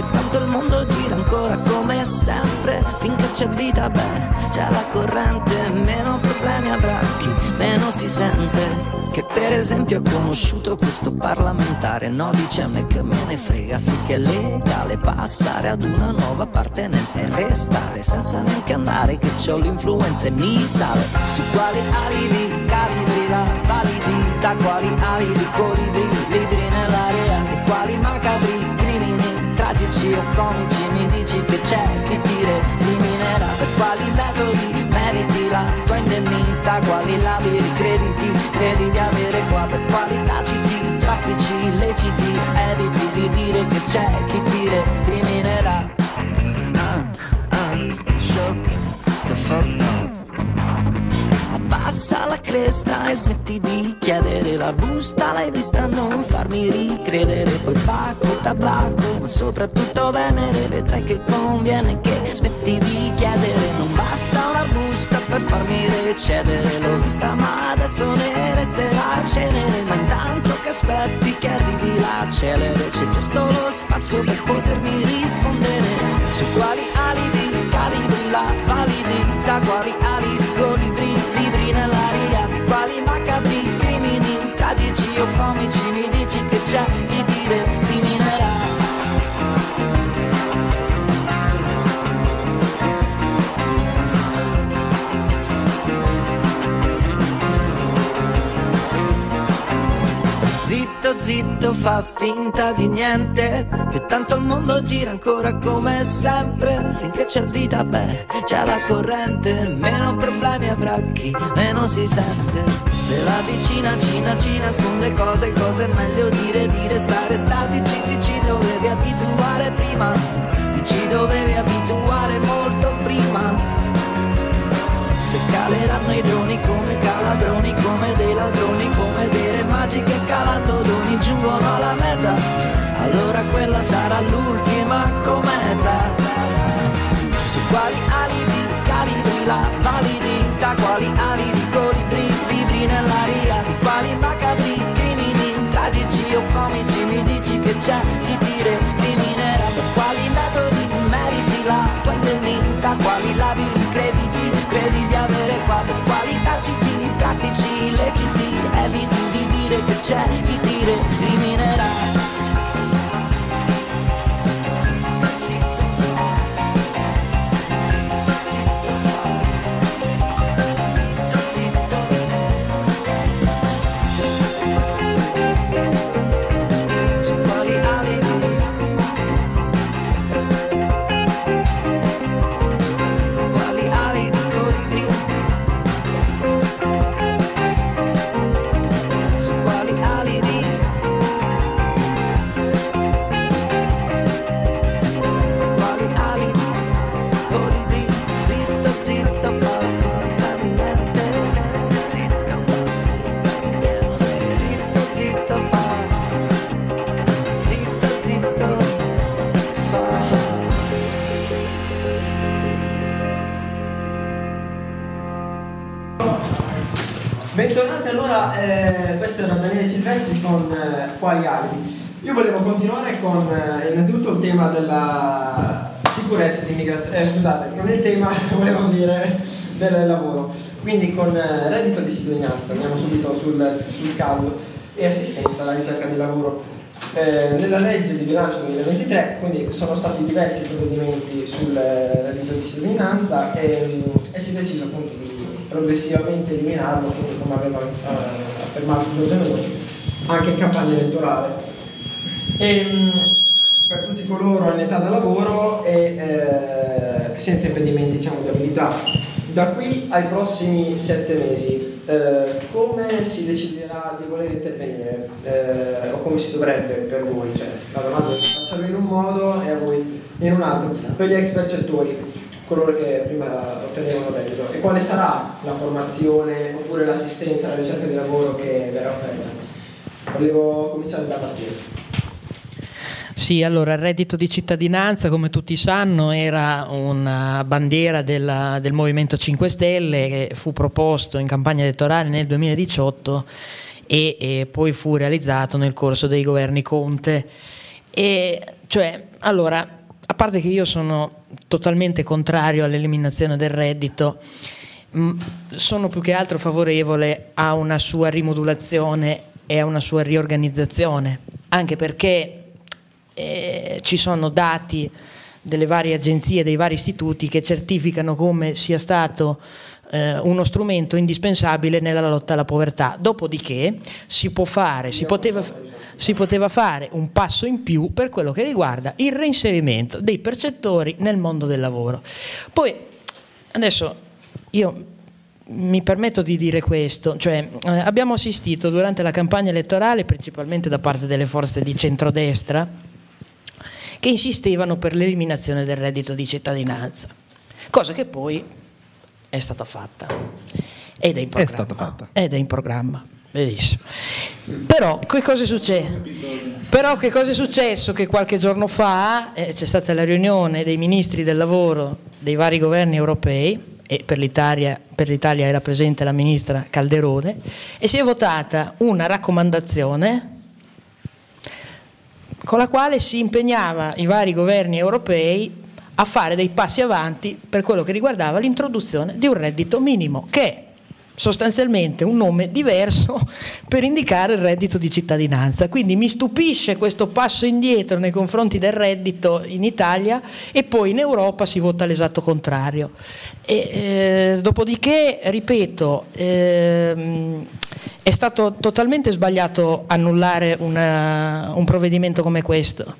che tanto il mondo gira ancora come sempre, finché c'è vita, beh, c'è la corrente, meno problemi avrà chi meno si sente. Che per esempio ha conosciuto questo parlamentare, no dice a me che me ne frega finché è legale passare ad una nuova appartenenza e restare senza neanche andare che c'ho l'influenza e mi sale su quali alibi calibri la validità, quali alibi colibri, libri nell'area e quali macabri tragici o comici mi dici che c'è chi dire criminerà per quali metodi meriti la tua indennità? Quali labiri crediti credi di avere qua? Per quali taciti traffici illeciti eviti di dire che c'è chi dire criminerà ah, ah, Abbassa la cresta e smetti di chiedere la busta, l'hai vista non farmi ricredere, poi bacco, tabacco, ma soprattutto venere, vedrai che conviene che smetti di chiedere, non basta una busta per farmi recedere, l'ho vista ma adesso ne resterà cenere, ma intanto che aspetti che arrivi la celere, c'è giusto lo spazio per potermi rispondere, su quali alibi calibri la validità, quali alibi tragici o comici, mi dici che c'è Zitto, zitto, fa finta di niente. Che tanto il mondo gira ancora come sempre. Finché c'è vita, beh, c'è la corrente. Meno problemi avrà chi meno si sente. Se la vicina Cina ci nasconde cose Cose meglio dire, dire stare statici Ti ci dovevi abituare prima. Ti ci dovevi abituare molto prima se caleranno i droni come calabroni, come dei ladroni, come dei re magiche calando doni giungono alla meta, allora quella sarà l'ultima cometa. Su quali alibi calibri la validità, quali alibi colibri, libri nell'aria, di quali macabri crimini, tragici o comici, mi dici che c'è chi dire criminerà, per quali metodi meriti la tua indennità, quali labiri dire che c'è chi dire Bentornati allora, eh, questo era Daniele Silvestri con eh, Quali alibi. Io volevo continuare con eh, innanzitutto il tema della sicurezza di immigrazione, eh, scusate, non il tema, volevo dire del lavoro. Quindi con eh, reddito di cittadinanza, andiamo subito sul, sul caldo, e assistenza alla ricerca di lavoro. Eh, nella legge di bilancio 2023 quindi sono stati diversi provvedimenti sul eh, reddito di cittadinanza e, e si è deciso appunto di progressivamente eliminarlo, come aveva eh, affermato Giorgio Meloni, anche in campagna elettorale. E, mh, per tutti coloro in età da lavoro e eh, senza impedimenti diciamo, di abilità. Da qui ai prossimi sette mesi, eh, come si deciderà di voler intervenire eh, o come si dovrebbe per voi? Cioè, la domanda è facciamo in un modo e a voi in un altro. Per gli ex percettori, coloro che prima ottenevano reddito, e quale sarà la formazione oppure l'assistenza alla ricerca di lavoro che verrà offerta? Volevo cominciare da Mattias. Sì, allora il reddito di cittadinanza, come tutti sanno, era una bandiera della- del Movimento 5 Stelle che fu proposto in campagna elettorale nel 2018 e, e poi fu realizzato nel corso dei governi Conte. E, cioè, allora, a parte che io sono totalmente contrario all'eliminazione del reddito, mh, sono più che altro favorevole a una sua rimodulazione e a una sua riorganizzazione, anche perché eh, ci sono dati delle varie agenzie, dei vari istituti che certificano come sia stato eh, uno strumento indispensabile nella lotta alla povertà. Dopodiché si può fare, si poteva, si poteva fare un passo in più per quello che riguarda il reinserimento dei percettori nel mondo del lavoro. Poi adesso io mi permetto di dire questo, cioè eh, abbiamo assistito durante la campagna elettorale, principalmente da parte delle forze di centrodestra, che insistevano per l'eliminazione del reddito di cittadinanza, cosa che poi è stata fatta ed è in programma. stata fatta. Ed è in programma. Benissimo. Però che cosa è successo? Però che cosa è successo? Che qualche giorno fa eh, c'è stata la riunione dei ministri del lavoro dei vari governi europei e per l'Italia, per l'Italia era presente la ministra Calderone e si è votata una raccomandazione con la quale si impegnava i vari governi europei a fare dei passi avanti per quello che riguardava l'introduzione di un reddito minimo, che è sostanzialmente un nome diverso per indicare il reddito di cittadinanza. Quindi mi stupisce questo passo indietro nei confronti del reddito in Italia e poi in Europa si vota l'esatto contrario. E, eh, dopodiché, ripeto, ehm, è stato totalmente sbagliato annullare una- un provvedimento come questo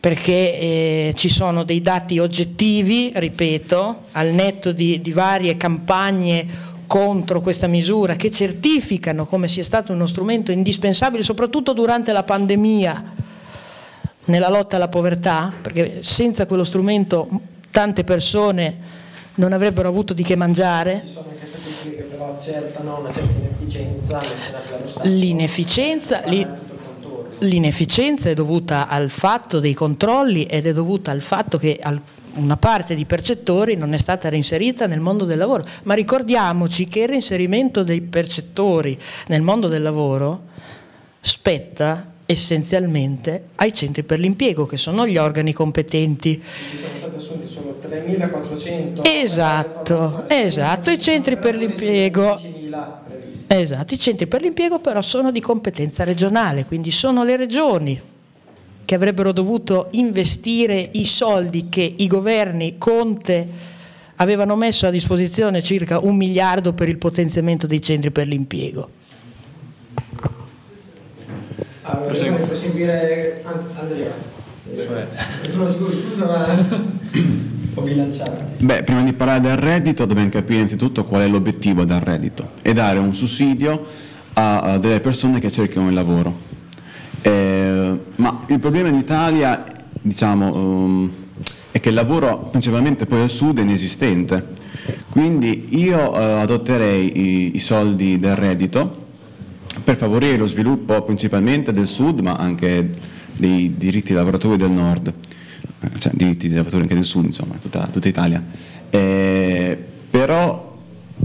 perché eh, ci sono dei dati oggettivi, ripeto, al netto di, di varie campagne contro questa misura che certificano come sia stato uno strumento indispensabile, soprattutto durante la pandemia, nella lotta alla povertà, perché senza quello strumento tante persone non avrebbero avuto di che mangiare. Ci sono anche statistiche che però accertano una certa inefficienza. L'inefficienza, li- Tutto il contorno. L'inefficienza è dovuta al fatto dei controlli ed è dovuta al fatto che al- una parte di percettori non è stata reinserita nel mondo del lavoro. Ma ricordiamoci che il reinserimento dei percettori nel mondo del lavoro spetta essenzialmente ai centri per l'impiego, che sono gli organi competenti. Sono stati assunti solo 3.400. Esatto, esatto, i centri per l'impiego. 10.000 previsti. Esatto, i centri per l'impiego però sono di competenza regionale, quindi sono le regioni che avrebbero dovuto investire i soldi che i governi Conte avevano messo a disposizione circa un miliardo per il potenziamento dei centri per l'impiego. Allora, proseguire An- Andrea. Scusa, scusa, ma ho bilanciato. Beh, prima di parlare del reddito dobbiamo capire innanzitutto qual è l'obiettivo del reddito e dare un sussidio a, a delle persone che cercano il lavoro. Eh, ma il problema in Italia, diciamo, ehm, è che il lavoro principalmente poi al sud è inesistente. Quindi io eh, adotterei i, i soldi del reddito per favorire lo sviluppo principalmente del sud, ma anche dei diritti dei lavoratori del nord, cioè diritti dei lavoratori anche del sud, insomma, tutta, tutta Italia. Eh, però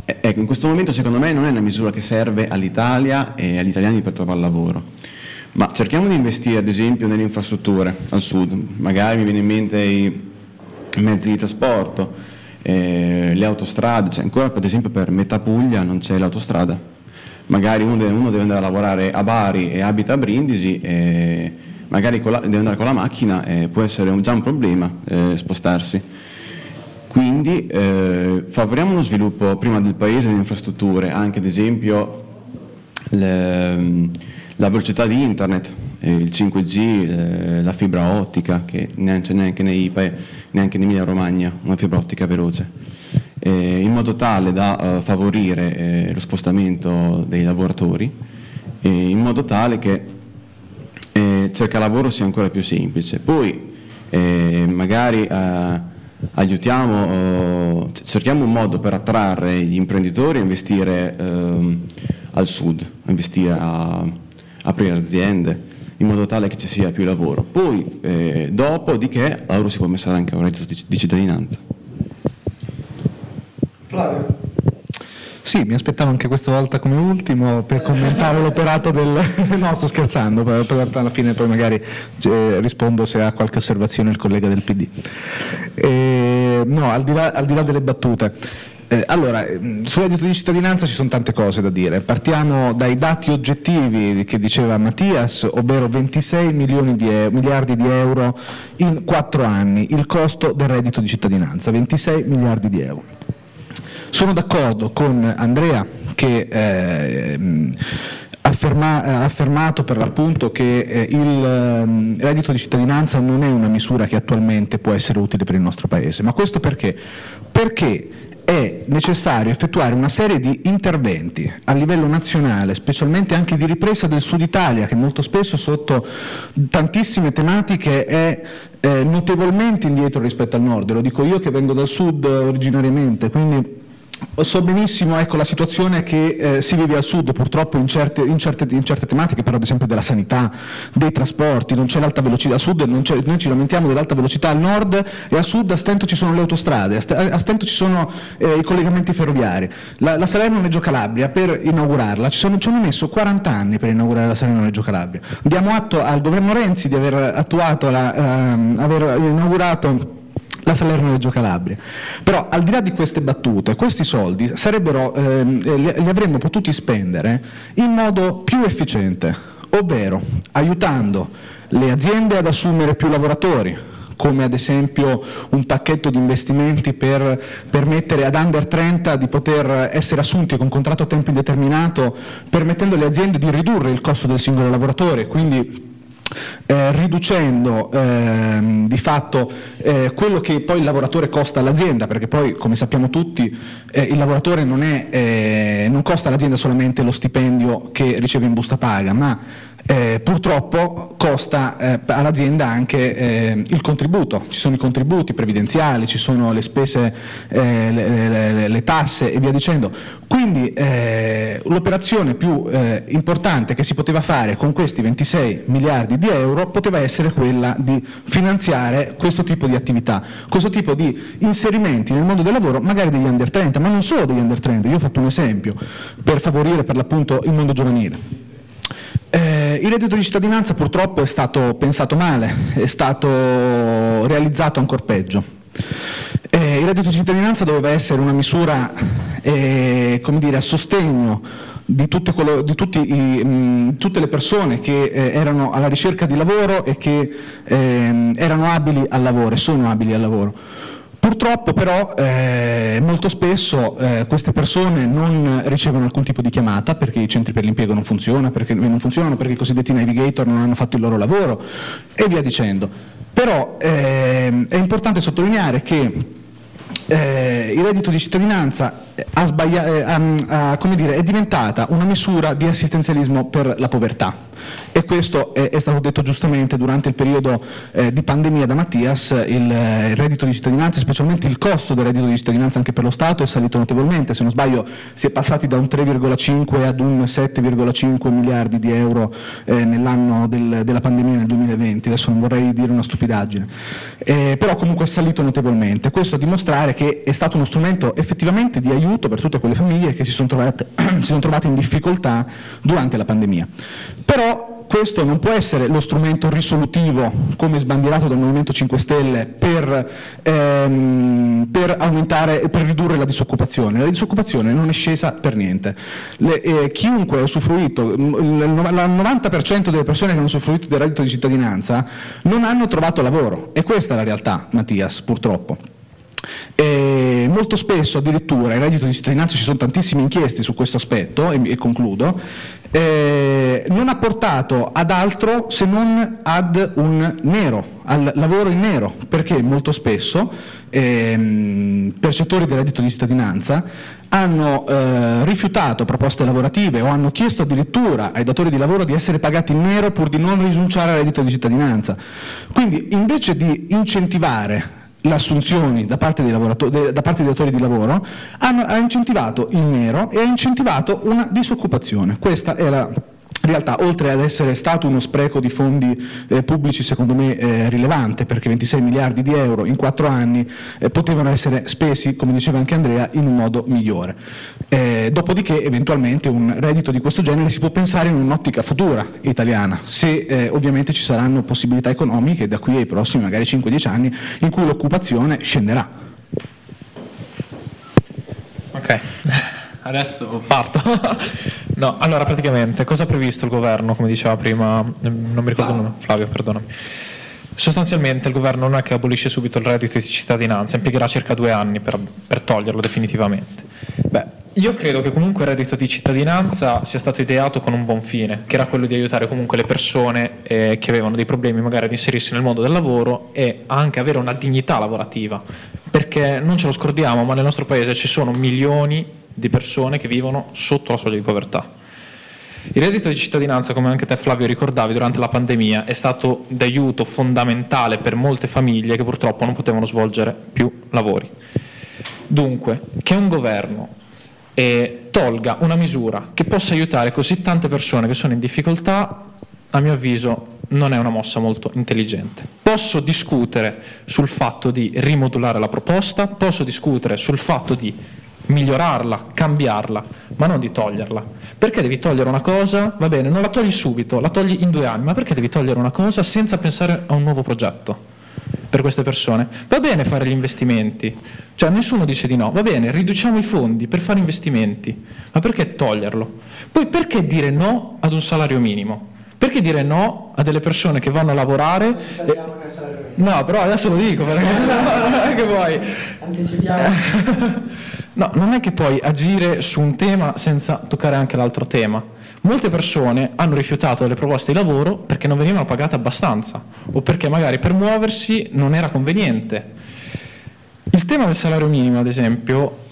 eh, ecco, in questo momento secondo me non è una misura che serve all'Italia e agli italiani per trovare lavoro. Ma cerchiamo di investire ad esempio nelle infrastrutture al sud, magari mi viene in mente i mezzi di trasporto, eh, le autostrade, cioè ancora ad esempio per metà Puglia non c'è l'autostrada, magari uno deve, uno deve andare a lavorare a Bari e abita a Brindisi e magari la- deve andare con la macchina e può essere un- già un problema eh, spostarsi. Quindi eh, favoriamo uno sviluppo prima del paese di infrastrutture, anche ad esempio le- la velocità di internet, eh, il 5G, eh, la fibra ottica, che neanche, neanche, nei, neanche in Emilia Romagna una fibra ottica veloce, eh, in modo tale da eh, favorire eh, lo spostamento dei lavoratori, e in modo tale che eh, cercare lavoro sia ancora più semplice. Poi eh, magari eh, aiutiamo, eh, c- cerchiamo un modo per attrarre gli imprenditori a investire ehm, al sud, a investire a, a aprire aziende in modo tale che ci sia più lavoro. Poi, eh, dopo di che, loro si può mettere anche un reddito di, di cittadinanza. Flavio. Sì, mi aspettavo anche questa volta come ultimo per commentare l'operato del... No, sto scherzando, per- per- alla fine poi magari eh, rispondo se ha qualche osservazione il collega del PD. Eh, no, al di là, al di là delle battute. Eh, allora, ehm, sul reddito di cittadinanza ci sono tante cose da dire. Partiamo dai dati oggettivi che diceva Mattias, ovvero 26 milioni di e- miliardi di euro in quattro anni, il costo del reddito di cittadinanza, 26 miliardi di euro. Sono d'accordo con Andrea che ehm, afferma- ha affermato per l'appunto che eh, il ehm, reddito di cittadinanza non è una misura che attualmente può essere utile per il nostro Paese. Ma questo perché? Perché è necessario effettuare una serie di interventi a livello nazionale, specialmente anche di ripresa del Sud Italia, che molto spesso sotto tantissime tematiche è eh, notevolmente indietro rispetto al nord, lo dico io che vengo dal sud eh, originariamente, quindi So benissimo ecco, la situazione che eh, si vive al sud, purtroppo in certe, in, certe, in certe tematiche, però ad esempio della sanità, dei trasporti, non c'è l'alta velocità, al sud noi ci lamentiamo dell'alta velocità al nord e al sud a stento ci sono le autostrade, a st- a stento ci sono eh, i collegamenti ferroviari. La, la Salerno-Reggio Calabria per inaugurarla ci, sono, ci hanno messo 40 anni per inaugurare la Salerno-Reggio Calabria. Diamo atto al governo Renzi di aver attuato, la, ehm, aver inaugurato la Salerno-Reggio Calabria. Però al di là di queste battute, questi soldi ehm, eh, li avremmo potuti spendere in modo più efficiente, ovvero aiutando le aziende ad assumere più lavoratori, come ad esempio un pacchetto di investimenti per permettere ad under 30 di poter essere assunti con contratto a tempo indeterminato, permettendo alle aziende di ridurre il costo del singolo lavoratore, quindi eh, riducendo ehm, di fatto eh, quello che poi il lavoratore costa all'azienda, perché poi come sappiamo tutti eh, il lavoratore non, è, eh, non costa all'azienda solamente lo stipendio che riceve in busta paga, ma eh, purtroppo costa eh, all'azienda anche eh, il contributo, ci sono i contributi previdenziali, ci sono le spese, eh, le, le- le- tasse e via dicendo. Quindi eh, l'operazione più importante che si poteva fare con questi 26 miliardi di euro poteva essere quella di finanziare questo tipo di attività, questo tipo di inserimenti nel mondo del lavoro, magari degli under 30, ma non solo degli under 30, io ho fatto un esempio per favorire per l'appunto il mondo giovanile. Eh, il reddito di cittadinanza purtroppo è stato pensato male, è stato realizzato ancora peggio. Eh, il reddito di cittadinanza doveva essere una misura eh, dire, a sostegno di, quello- di i, mh, tutte le persone che eh, erano alla ricerca di lavoro e che ehm, erano abili al lavoro e sono abili al lavoro. Purtroppo però eh, molto spesso eh, queste persone non ricevono alcun tipo di chiamata perché i centri per l'impiego non funzionano, perché non funzionano, perché i cosiddetti navigator non hanno fatto il loro lavoro e via dicendo. Però ehm, è importante sottolineare che eh, il reddito di cittadinanza ha sbaglia- eh, ha- come dire, è diventata una misura di assistenzialismo per la povertà. E questo è, è stato detto giustamente durante il periodo eh, di pandemia da Mattias, il, eh, il reddito di cittadinanza, specialmente il costo del reddito di cittadinanza anche per lo Stato è salito notevolmente, se non sbaglio si è passati da un 3,5 ad un 7,5 miliardi di euro eh, nell'anno del- della pandemia nel 2020, adesso non vorrei dire una stupidaggine, Eh, però comunque è salito notevolmente, questo a dimostrare che è stato uno strumento effettivamente di aiuto per tutte quelle famiglie che si sono trovate, si sono trovate in difficoltà durante la pandemia. Però questo non può essere lo strumento risolutivo, come sbandierato dal Movimento 5 Stelle, per, ehm, per per ridurre la disoccupazione. La disoccupazione non è scesa per niente. Le- eh, chiunque ha usufruito, il 90% delle persone che hanno usufruito del reddito di cittadinanza non hanno trovato lavoro. E questa è la realtà, Mattias, purtroppo. E molto spesso addirittura il reddito di cittadinanza, ci sono tantissime inchieste su questo aspetto, e, e concludo, eh, non ha portato ad altro se non ad un nero, al lavoro in nero, perché molto spesso ehm, percettori del reddito di cittadinanza hanno eh, rifiutato proposte lavorative o hanno chiesto addirittura ai datori di lavoro di essere pagati in nero pur di non rinunciare al reddito di cittadinanza. Quindi invece di incentivare le assunzioni da parte dei, da parte dei datori di lavoro, hanno, ha incentivato il nero e ha incentivato una disoccupazione. Questa è la realtà, oltre ad essere stato uno spreco di fondi eh, pubblici secondo me eh, rilevante, perché 26 miliardi di euro in quattro anni eh, potevano essere spesi, come diceva anche Andrea, in un modo migliore. Eh, dopodiché eventualmente un reddito di questo genere si può pensare in un'ottica futura italiana, se eh, ovviamente ci saranno possibilità economiche da qui ai prossimi magari 5-10 anni in cui l'occupazione scenderà. Ok, adesso parto. no, allora praticamente cosa ha previsto il governo, come diceva prima, ehm, non mi ricordo il Flavio, perdonami. Sostanzialmente il governo non è che abolisce subito il reddito di cittadinanza, impiegherà circa due anni per, per toglierlo definitivamente. Beh, io credo che comunque il reddito di cittadinanza sia stato ideato con un buon fine, che era quello di aiutare comunque le persone eh, che avevano dei problemi magari ad inserirsi nel mondo del lavoro e anche avere una dignità lavorativa, perché non ce lo scordiamo, ma nel nostro paese ci sono milioni di persone che vivono sotto la soglia di povertà. Il reddito di cittadinanza, come anche te Flavio ricordavi, durante la pandemia è stato d'aiuto fondamentale per molte famiglie che purtroppo non potevano svolgere più lavori. Dunque, che un governo eh, tolga una misura che possa aiutare così tante persone che sono in difficoltà, a mio avviso non è una mossa molto intelligente. Posso discutere sul fatto di rimodulare la proposta, posso discutere sul fatto di migliorarla, cambiarla, ma non di toglierla. Perché devi togliere una cosa? Va bene, non la togli subito, la togli in due anni, ma perché devi togliere una cosa senza pensare a un nuovo progetto? per queste persone. Va bene fare gli investimenti, cioè nessuno dice di no, va bene, riduciamo i fondi per fare investimenti, ma perché toglierlo? Poi perché dire no ad un salario minimo? Perché dire no a delle persone che vanno a lavorare? e- No, però adesso lo dico perché non è che poi Anticipiamo. No, non è che puoi agire su un tema senza toccare anche l'altro tema. Molte persone hanno rifiutato le proposte di lavoro perché non venivano pagate abbastanza o perché magari per muoversi non era conveniente. Il tema del salario minimo, ad esempio,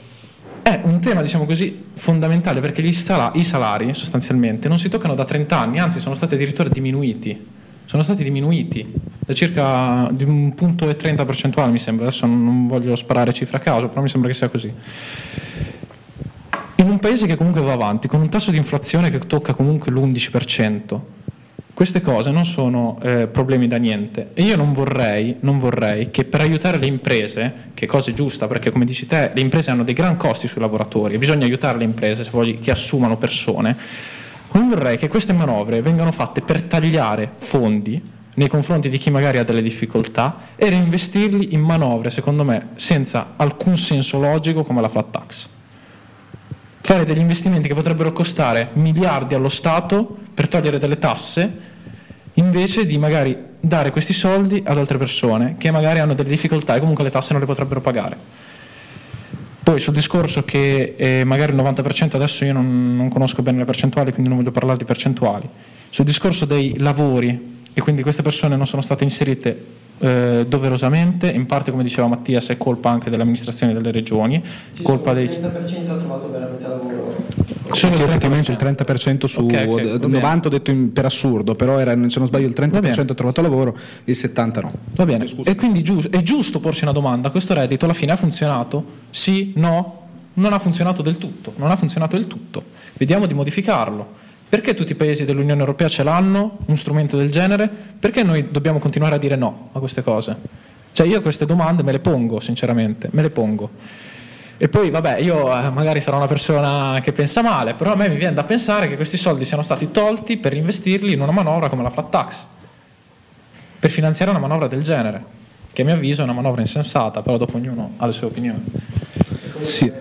è un tema, diciamo così, fondamentale perché sala- i salari sostanzialmente non si toccano da 30 anni, anzi sono stati addirittura diminuiti. Sono stati diminuiti da circa di un punto e 30 percentuale, mi sembra. Adesso non voglio sparare cifre a caso, però mi sembra che sia così. In un paese che comunque va avanti, con un tasso di inflazione che tocca comunque l'11%, queste cose non sono eh, problemi da niente. E io non vorrei, non vorrei che per aiutare le imprese, che cosa è giusta, perché come dici te, le imprese hanno dei gran costi sui lavoratori e bisogna aiutare le imprese se voglio che assumano persone, non vorrei che queste manovre vengano fatte per tagliare fondi nei confronti di chi magari ha delle difficoltà e reinvestirli in manovre, secondo me, senza alcun senso logico come la flat tax fare degli investimenti che potrebbero costare miliardi allo Stato per togliere delle tasse, invece di magari dare questi soldi ad altre persone che magari hanno delle difficoltà e comunque le tasse non le potrebbero pagare. Poi sul discorso che eh, magari il 90% adesso io non, non conosco bene le percentuali, quindi non voglio parlare di percentuali. Sul discorso dei lavori e quindi queste persone non sono state inserite eh, doverosamente, in parte come diceva Mattias è colpa anche delle amministrazioni delle regioni, colpa dei... Il 30% ha trovato veramente lavoro. Solo Sì, il 30%. effettivamente il 30% su Ok, ok, va bene. 90 ho detto in- per assurdo, però era, se non sbaglio il 30% ha trovato lavoro, il 70% no. Va bene, e quindi gius- è giusto porsi una domanda, questo reddito alla fine ha funzionato? Sì? No? Non ha funzionato del tutto, non ha funzionato del tutto. Vediamo di modificarlo. Perché tutti i paesi dell'Unione Europea ce l'hanno, un strumento del genere? Perché noi dobbiamo continuare a dire no a queste cose? Cioè io queste domande me le pongo, sinceramente, me le pongo. E poi, vabbè, io eh, magari sarò una persona che pensa male, però a me mi viene da pensare che questi soldi siano stati tolti per investirli in una manovra come la flat tax, per finanziare una manovra del genere, che a mio avviso è una manovra insensata, però dopo ognuno ha le sue opinioni. Sì.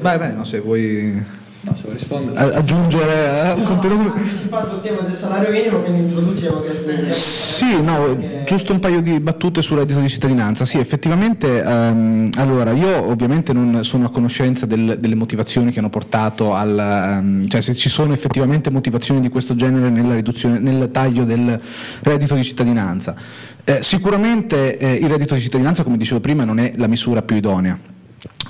Vai, vai, no, se vuoi No, se vuoi rispondere. a- aggiungere al contenuto. Ha anticipato il tema del salario minimo, quindi introducevo questo. Sì, no, giusto un paio di battute sul reddito di cittadinanza. Sì, effettivamente, ehm, allora io ovviamente non sono a conoscenza del- delle motivazioni che hanno portato al, ehm, cioè se ci sono effettivamente motivazioni di questo genere nella riduzione, nel taglio del reddito di cittadinanza. Eh, sicuramente eh, il reddito di cittadinanza, come dicevo prima, non è la misura più idonea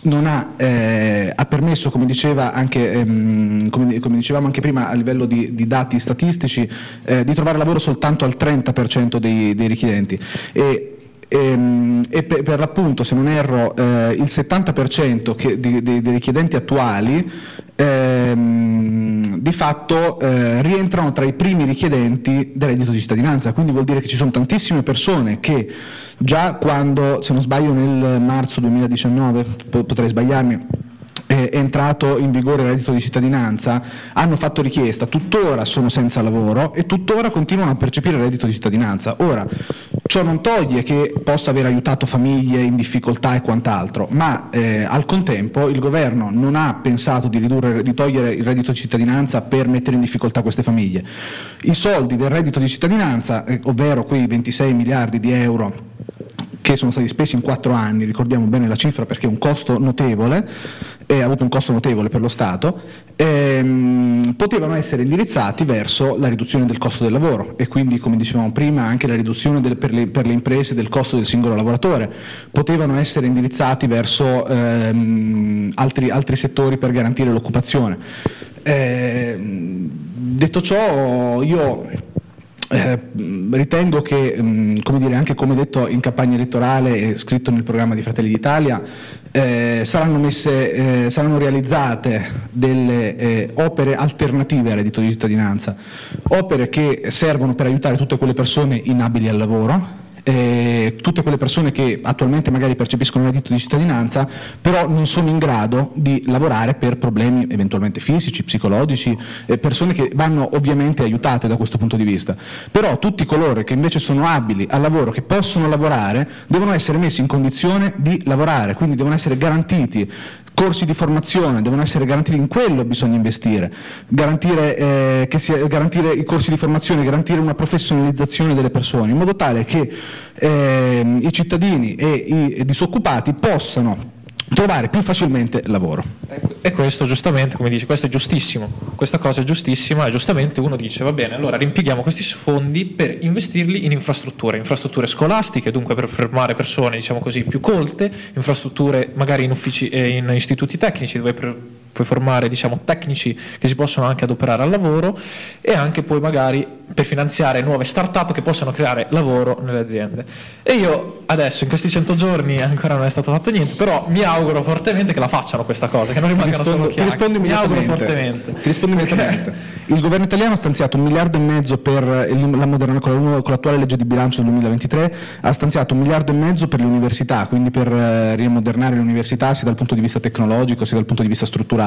non ha, eh, ha permesso, come, diceva anche, ehm, come, come dicevamo anche prima a livello di, di dati statistici, eh, di trovare lavoro soltanto al 30% dei, dei richiedenti. E, ehm, e per, per l'appunto, se non erro, eh, il 70% che- di- dei, dei richiedenti attuali ehm, di fatto eh, rientrano tra i primi richiedenti del reddito di cittadinanza, quindi vuol dire che ci sono tantissime persone che già quando, se non sbaglio nel marzo 2019, po- potrei sbagliarmi, è entrato in vigore il reddito di cittadinanza, hanno fatto richiesta, tuttora sono senza lavoro e tuttora continuano a percepire il reddito di cittadinanza. Ora, ciò non toglie che possa aver aiutato famiglie in difficoltà e quant'altro, ma eh, al contempo il governo non ha pensato di, ridurre, di togliere il reddito di cittadinanza per mettere in difficoltà queste famiglie. I soldi del reddito di cittadinanza, eh, ovvero quei 26 miliardi di euro che sono stati spesi in quattro anni, ricordiamo bene la cifra perché è un costo notevole, e ha avuto un costo notevole per lo Stato, ehm, potevano essere indirizzati verso la riduzione del costo del lavoro e quindi, come dicevamo prima, anche la riduzione del- per, le, per le imprese del costo del singolo lavoratore, potevano essere indirizzati verso ehm, altri, altri settori per garantire l'occupazione. Ehm, detto ciò, io eh, ritengo che, mh, come dire, anche come detto in campagna elettorale e scritto nel programma di Fratelli d'Italia, eh, saranno, messe, eh, saranno realizzate delle eh, opere alternative al reddito di cittadinanza, opere che servono per aiutare tutte quelle persone inabili al lavoro, eh, tutte quelle persone che attualmente magari percepiscono il reddito di cittadinanza, però non sono in grado di lavorare per problemi eventualmente fisici, psicologici, eh, persone che vanno ovviamente aiutate da questo punto di vista. Però tutti coloro che invece sono abili al lavoro, che possono lavorare, devono essere messi in condizione di lavorare, quindi devono essere garantiti corsi di formazione, devono essere garantiti, in quello bisogna investire, garantire, eh, sia- garantire i corsi di formazione, garantire una professionalizzazione delle persone, in modo tale che ehm, i cittadini e i disoccupati possano trovare più facilmente lavoro. E questo giustamente, come dice, questo è giustissimo, questa cosa è giustissima e giustamente uno dice va bene, allora rimpighiamo questi fondi per investirli in infrastrutture, infrastrutture scolastiche, dunque per formare persone diciamo così più colte, infrastrutture magari in, uffici, eh, in istituti tecnici dove per- puoi formare diciamo tecnici che si possono anche adoperare al lavoro e anche poi magari per finanziare nuove start-up che possano creare lavoro nelle aziende. E io adesso in questi 100 giorni ancora non è stato fatto niente, però mi auguro fortemente che la facciano questa cosa, che non rimangano rispondo, solo ti rispondo chiacchiere. Mi auguro immediatamente. fortemente. Ti rispondo immediatamente. Il governo italiano ha stanziato un miliardo e mezzo per la moderna- con, l'attuale legge di bilancio del 2023, ha stanziato un miliardo e mezzo per le università, quindi per eh, rimodernare le università sia dal punto di vista tecnologico sia dal punto di vista strutturale.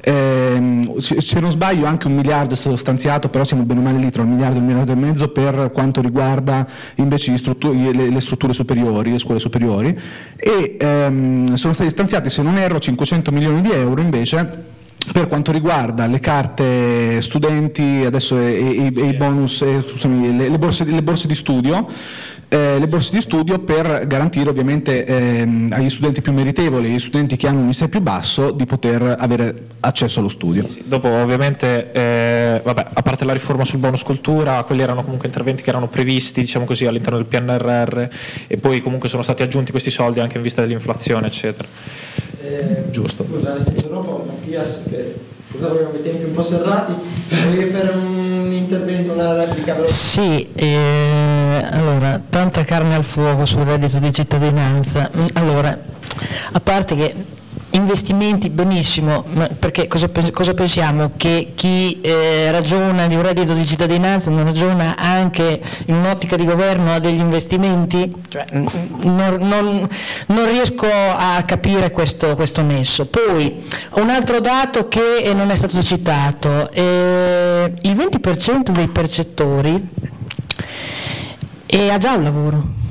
Ehm, se, se non sbaglio anche un miliardo è stato stanziato, però siamo bene o male lì tra un miliardo e un miliardo e mezzo per quanto riguarda invece gli struttu- le, le strutture superiori, le scuole superiori. E ehm, sono stati stanziati, se non erro, 500 milioni di euro invece per quanto riguarda le carte studenti adesso e, e- e i bonus, eh, scusami, le, le borse, le borse di studio, eh, le borse di studio per garantire ovviamente ehm, agli studenti più meritevoli, agli studenti che hanno un ISEE più basso, di poter avere accesso allo studio. Sì, Dopo ovviamente, eh, vabbè, a parte la riforma sul bonus cultura, quelli erano comunque interventi che erano previsti, diciamo così, all'interno del PNRR e poi comunque sono stati aggiunti questi soldi anche in vista dell'inflazione, eccetera. Eh, Giusto. Scusa, se interrompo, Mattias, che purtroppo abbiamo i tempi un po' serrati, volevi fare un intervento, una replica? Sì, eh, allora, tanta carne al fuoco sul reddito di cittadinanza. Mm, Allora, a parte che investimenti benissimo, perché cosa, cosa pensiamo? Che chi eh, ragiona di un reddito di cittadinanza non ragiona anche in un'ottica di governo a degli investimenti? Cioè, non, non- non riesco a capire questo, questo nesso. Poi un altro dato che eh, non è stato citato, eh, il 20% dei percettori eh, ha già un lavoro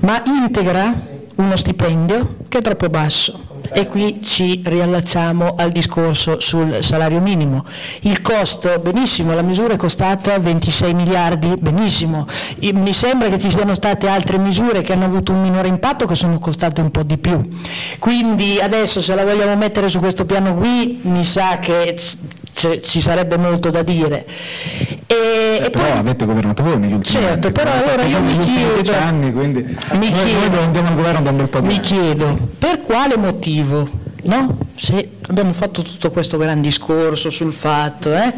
ma integra uno stipendio che è troppo basso. E qui ci riallacciamo al discorso sul salario minimo. Il costo, benissimo, la misura è costata 26 miliardi, benissimo. Mi sembra che ci siano state altre misure che hanno avuto un minore impatto che sono costate un po' di più. Quindi adesso se la vogliamo mettere su questo piano qui mi sa che ci sarebbe molto da dire. E, e però poi- avete governato voi negli ultimi Certo, anni. però allora io mi chiedo- anni, quindi Mi chiedo- noi andiamo al governo da un bel po' di Mi anni. chiedo per quale motivo, no? Se abbiamo fatto tutto questo gran discorso sul fatto, eh?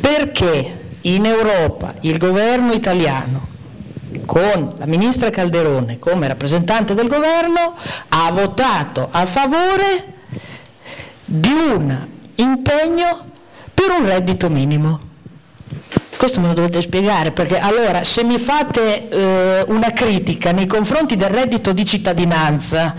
perché in Europa il governo italiano con la ministra Calderone come rappresentante del governo ha votato a favore di un impegno per un reddito minimo. Questo me lo dovete spiegare perché allora se mi fate eh, una critica nei confronti del reddito di cittadinanza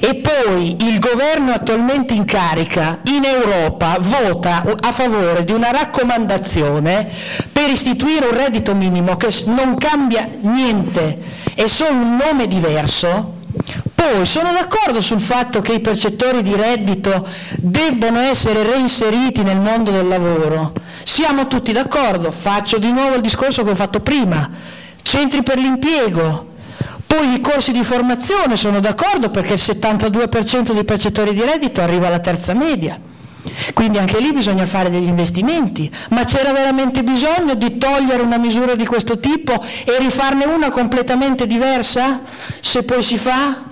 e poi il governo attualmente in carica in Europa vota a favore di una raccomandazione per istituire un reddito minimo che non cambia niente, è solo un nome diverso, poi sono d'accordo sul fatto che i percettori di reddito debbano essere reinseriti nel mondo del lavoro. Siamo tutti d'accordo, faccio di nuovo il discorso che ho fatto prima. Centri per l'impiego, poi i corsi di formazione, sono d'accordo perché il 72% dei percettori di reddito arriva alla terza media. Quindi anche lì bisogna fare degli investimenti, ma c'era veramente bisogno di togliere una misura di questo tipo e rifarne una completamente diversa? Se poi si fa?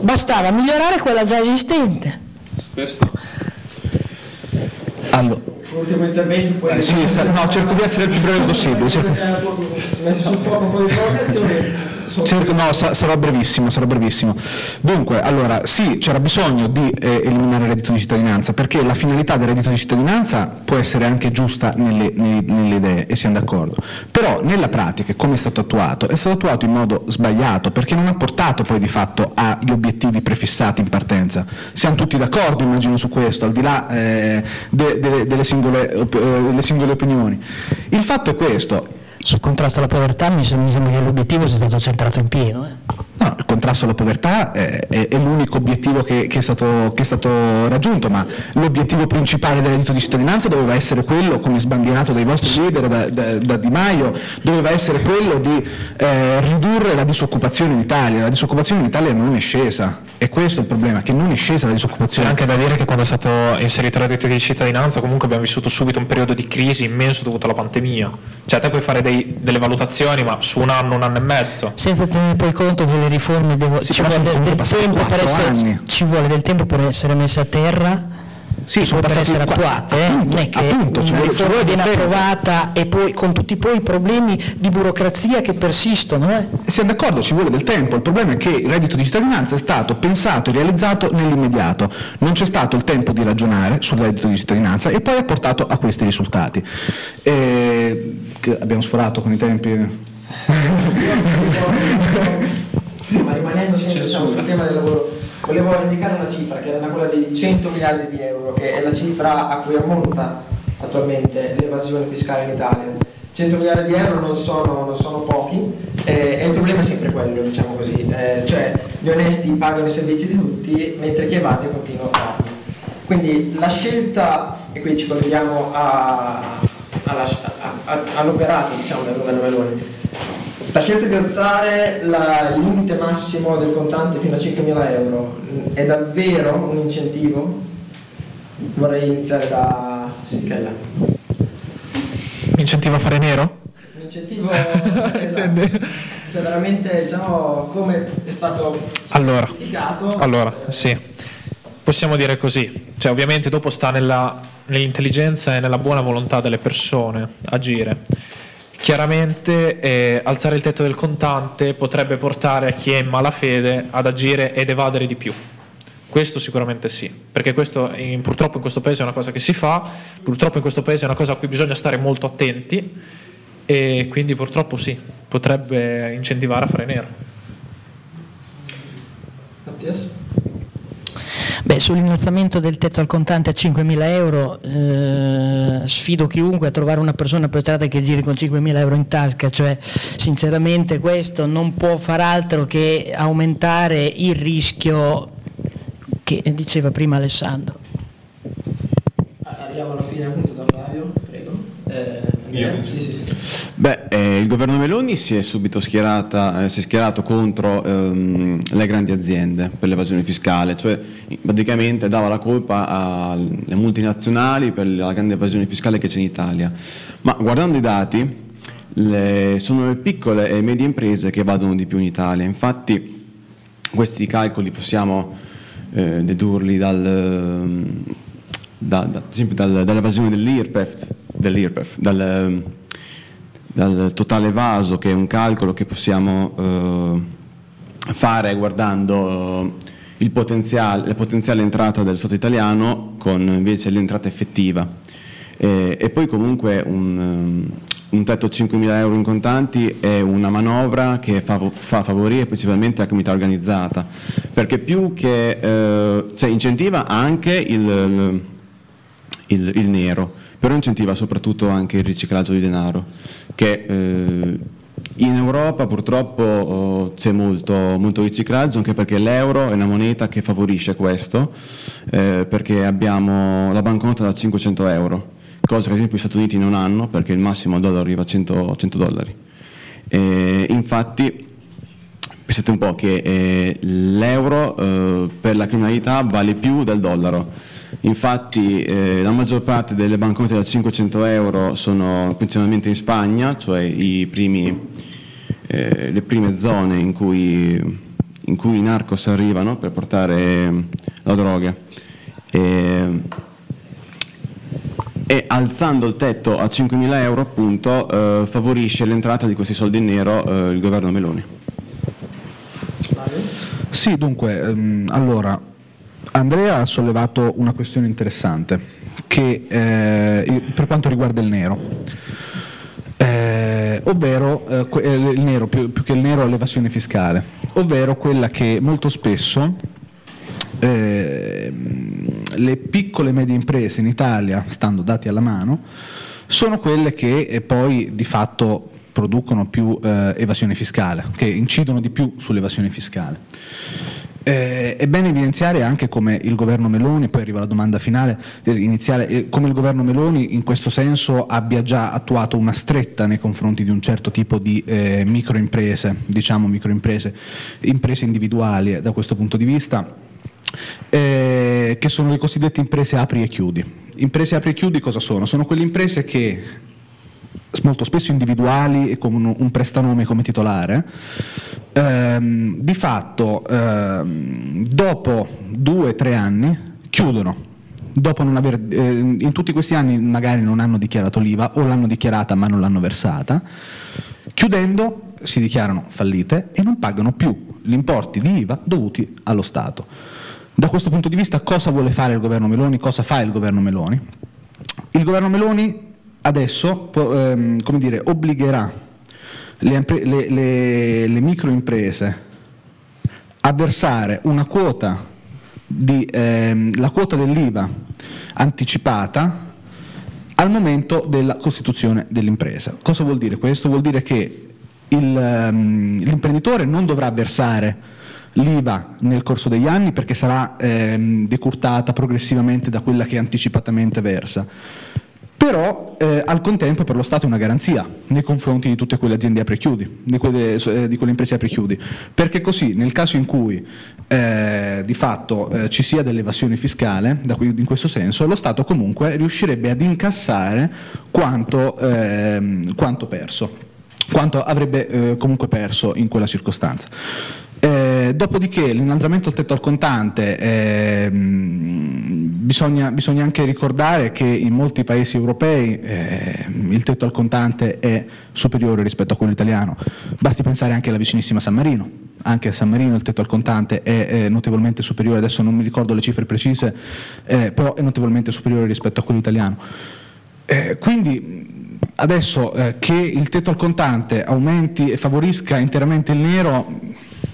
Bastava migliorare quella già esistente. Allora, Ultimo intervento, poi... eh, sì, no, cerco di essere il più breve possibile. cerco- messo sul fuoco un po' di provocazioni. Cerco- no, sa- sarò brevissimo, sarò brevissimo. Dunque, allora, sì, c'era bisogno di eh, eliminare il reddito di cittadinanza, perché la finalità del reddito di cittadinanza può essere anche giusta nelle, nelle- nelle idee, e siamo d'accordo. Però nella pratica, come è stato attuato, è stato attuato in modo sbagliato, perché non ha portato poi di fatto agli obiettivi prefissati in partenza. Siamo tutti d'accordo, immagino, su questo, al di là eh, de- delle, delle singole, eh, delle singole opinioni. Il fatto è questo, Sul contrasto alla povertà mi sembra che l'obiettivo sia stato centrato in pieno. eh. No, il contrasto alla povertà eh, è, è l'unico obiettivo che, che è stato, che è stato raggiunto, ma l'obiettivo principale del reddito di cittadinanza doveva essere quello, come sbandierato dai vostri leader, da, da- da Di Maio, doveva essere quello di eh, ridurre la disoccupazione in Italia. La disoccupazione in Italia non è scesa, è questo il problema, che non è scesa la C'è disoccupazione. anche da dire che quando è stato inserito il reddito di cittadinanza comunque abbiamo vissuto subito un periodo di crisi immenso dovuto alla pandemia. Cioè te puoi fare dei- delle valutazioni ma su un anno, un anno e mezzo. Senza tenere poi conto che le riforme devo- Sì, ci, vuole del passati tempo per quattro essere, anni. ci vuole del tempo per essere messe a terra Sì, sono per passati essere qua- attuate, eh? appunto, non è che appunto, ci una riforma viene approvata e poi con tutti poi i problemi di burocrazia che persistono. eh? Siamo d'accordo, ci vuole del tempo, il problema è che il reddito di cittadinanza è stato pensato e realizzato nell'immediato, non c'è stato il tempo di ragionare sul reddito di cittadinanza e poi ha portato a questi risultati. Eh, che abbiamo sforato con i tempi? Ma rimanendo sempre diciamo, sul tema del lavoro, volevo indicare una cifra che era quella di 100 miliardi di euro, che è la cifra a cui ammonta attualmente l'evasione fiscale in Italia. 100 miliardi di euro non sono, non sono pochi eh, e il problema è sempre quello, diciamo così, eh, cioè gli onesti pagano i servizi di tutti mentre chi evade continua a farli. Quindi la scelta, e qui ci colleghiamo all'operato diciamo, del governo Meloni, la scelta di alzare la- il limite massimo del contante fino a 5.000 euro è davvero un incentivo? Vorrei iniziare da Sicchella. Incentivo a fare nero? Un incentivo esatto, se veramente diciamo come è stato Allora, allora, sì. Possiamo dire così, cioè ovviamente dopo sta nella- nell'intelligenza e nella buona volontà delle persone agire. Chiaramente eh, alzare il tetto del contante potrebbe portare a chi è in malafede ad agire ed evadere di più. Questo sicuramente sì, perché questo in- purtroppo in questo paese è una cosa che si fa, purtroppo in questo paese è una cosa a cui bisogna stare molto attenti e quindi purtroppo sì, potrebbe incentivare a fare nero. Mattias? Beh, sull'innalzamento del tetto al contante a 5.000 euro eh, sfido chiunque a trovare una persona per strada che giri con 5.000 euro in tasca, cioè sinceramente questo non può far altro che aumentare il rischio che diceva prima Alessandro. Arriviamo alla fine appunto da prego. Eh, Andrea? Sì, sì, sì. Beh, eh, il governo Meloni si è subito schierata, eh, si è schierato contro ehm, le grandi aziende per l'evasione fiscale, cioè praticamente dava la colpa alle multinazionali per la grande evasione fiscale che c'è in Italia. Ma guardando i dati, le- sono le piccole e medie imprese che evadono di più in Italia. Infatti questi calcoli possiamo eh, dedurli dal, da- da- ad esempio dal- dall'evasione dell'IRPEF, dell'IRPEF, dal, dal totale evaso, che è un calcolo che possiamo eh, fare guardando eh, potenziale, la potenziale entrata dello Stato italiano con invece l'entrata effettiva. E, e poi comunque un, ehm, un tetto a 5.000 euro in contanti è una manovra che fa, fa favorire principalmente la comunità organizzata, perché più che eh, cioè incentiva anche il, il- il nero, però incentiva soprattutto anche il riciclaggio di denaro, che eh, in Europa purtroppo oh, c'è molto, molto riciclaggio, anche perché l'euro è una moneta che favorisce questo, eh, perché abbiamo la banconota da 500 euro, cosa che ad esempio gli Stati Uniti non hanno, perché il massimo dollaro arriva a 100, 100 dollari. E infatti pensate un po' che eh, l'euro eh, per la criminalità vale più del dollaro. Infatti eh, la maggior parte delle banconote da 500 euro sono principalmente in Spagna, cioè primi, eh, le prime zone in cui, in cui i narcos arrivano per portare eh, la droga. E, e alzando il tetto a 5.000 euro appunto eh, favorisce l'entrata di questi soldi in nero eh, il governo Meloni. Sì, dunque, ehm, allora, Andrea ha sollevato una questione interessante, che, eh, per quanto riguarda il nero, Eh, ovvero eh, eh, il nero, più, più che il nero l'evasione fiscale, ovvero quella che molto spesso ehm, le piccole e medie imprese in Italia, stando dati alla mano, sono quelle che eh, poi di fatto producono più eh, evasione fiscale, che incidono di più sull'evasione fiscale. Eh, è bene evidenziare anche come il governo Meloni, poi arriva la domanda finale, eh, iniziale, eh, come il governo Meloni in questo senso abbia già attuato una stretta nei confronti di un certo tipo di eh, microimprese, diciamo microimprese, imprese individuali eh, da questo punto di vista, eh, che sono le cosiddette imprese apri e chiudi. Imprese apri e chiudi cosa sono? Sono quelle imprese che molto spesso individuali e con un, prestanome come titolare, ehm, di fatto ehm, dopo due o tre anni chiudono. Dopo non aver, eh, in tutti questi anni magari non hanno dichiarato l'IVA o l'hanno dichiarata ma non l'hanno versata, chiudendo si dichiarano fallite e non pagano più gli importi di IVA dovuti allo Stato. Da questo punto di vista cosa vuole fare il governo Meloni? Cosa fa il governo Meloni? Il governo Meloni adesso ehm, come dire, obbligherà le, le- le- le microimprese a versare una quota, di, ehm, la quota dell'IVA anticipata al momento della costituzione dell'impresa. Cosa vuol dire questo? Vuol dire che il, ehm, l'imprenditore non dovrà versare l'IVA nel corso degli anni perché sarà ehm, decurtata progressivamente da quella che anticipatamente versa. Però eh, al contempo per lo Stato è una garanzia nei confronti di tutte quelle aziende apri chiudi, di quelle, eh, di quelle imprese apri chiudi, perché così nel caso in cui eh, di fatto eh, ci sia dell'evasione fiscale, qui- in questo senso, lo Stato comunque riuscirebbe ad incassare quanto, ehm, quanto perso, quanto avrebbe eh, comunque perso in quella circostanza. Eh, dopodiché l'innalzamento del tetto al contante, ehm, bisogna, bisogna anche ricordare che in molti paesi europei ehm, il tetto al contante è superiore rispetto a quello italiano. Basti pensare anche alla vicinissima San Marino. anche a San Marino il tetto al contante è eh, notevolmente superiore, adesso non mi ricordo le cifre precise, eh, però è notevolmente superiore rispetto a quello italiano. Eh, quindi adesso eh, che il tetto al contante aumenti e favorisca interamente il nero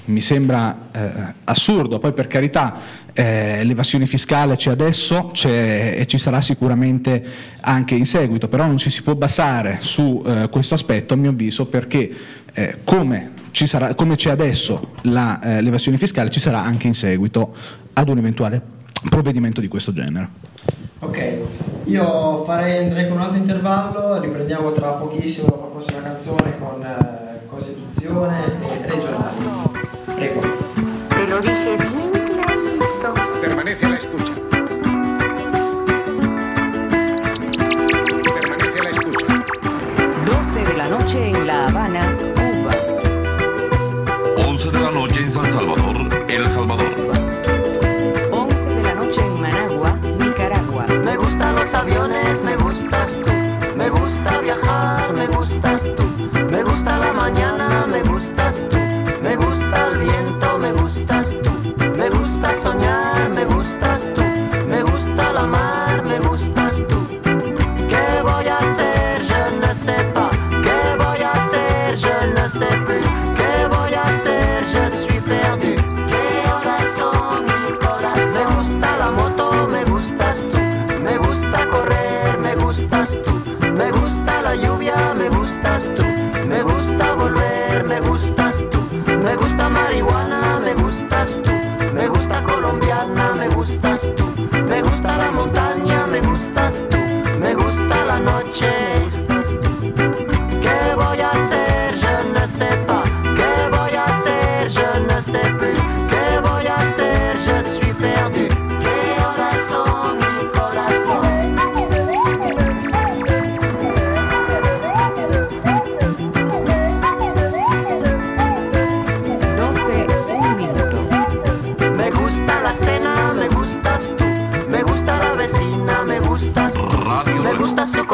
mi sembra eh, assurdo, poi per carità eh, l'evasione fiscale c'è adesso c'è, e ci sarà sicuramente anche in seguito, però non ci si può basare su eh, questo aspetto a mio avviso perché eh, come, sarà, come c'è adesso la, eh, l'evasione fiscale ci sarà anche in seguito ad un eventuale provvedimento di questo genere. Ok, io farei, andrei con un altro intervallo, riprendiamo tra pochissimo la prossima canzone con eh, Costituzione e regionali. Prego. Te lo dije bien clarito. Permanece a la escucha. Permanece a la escucha. 12 de la noche en La Habana, Cuba. 11 de la noche en San Salvador, El Salvador. 11 de la noche en Managua, Nicaragua. Me gustan los aviones, me gustas tú. Me gusta viajar, me gustas tú. Me gusta la mañana, me gustas tú. Soñar, me gustas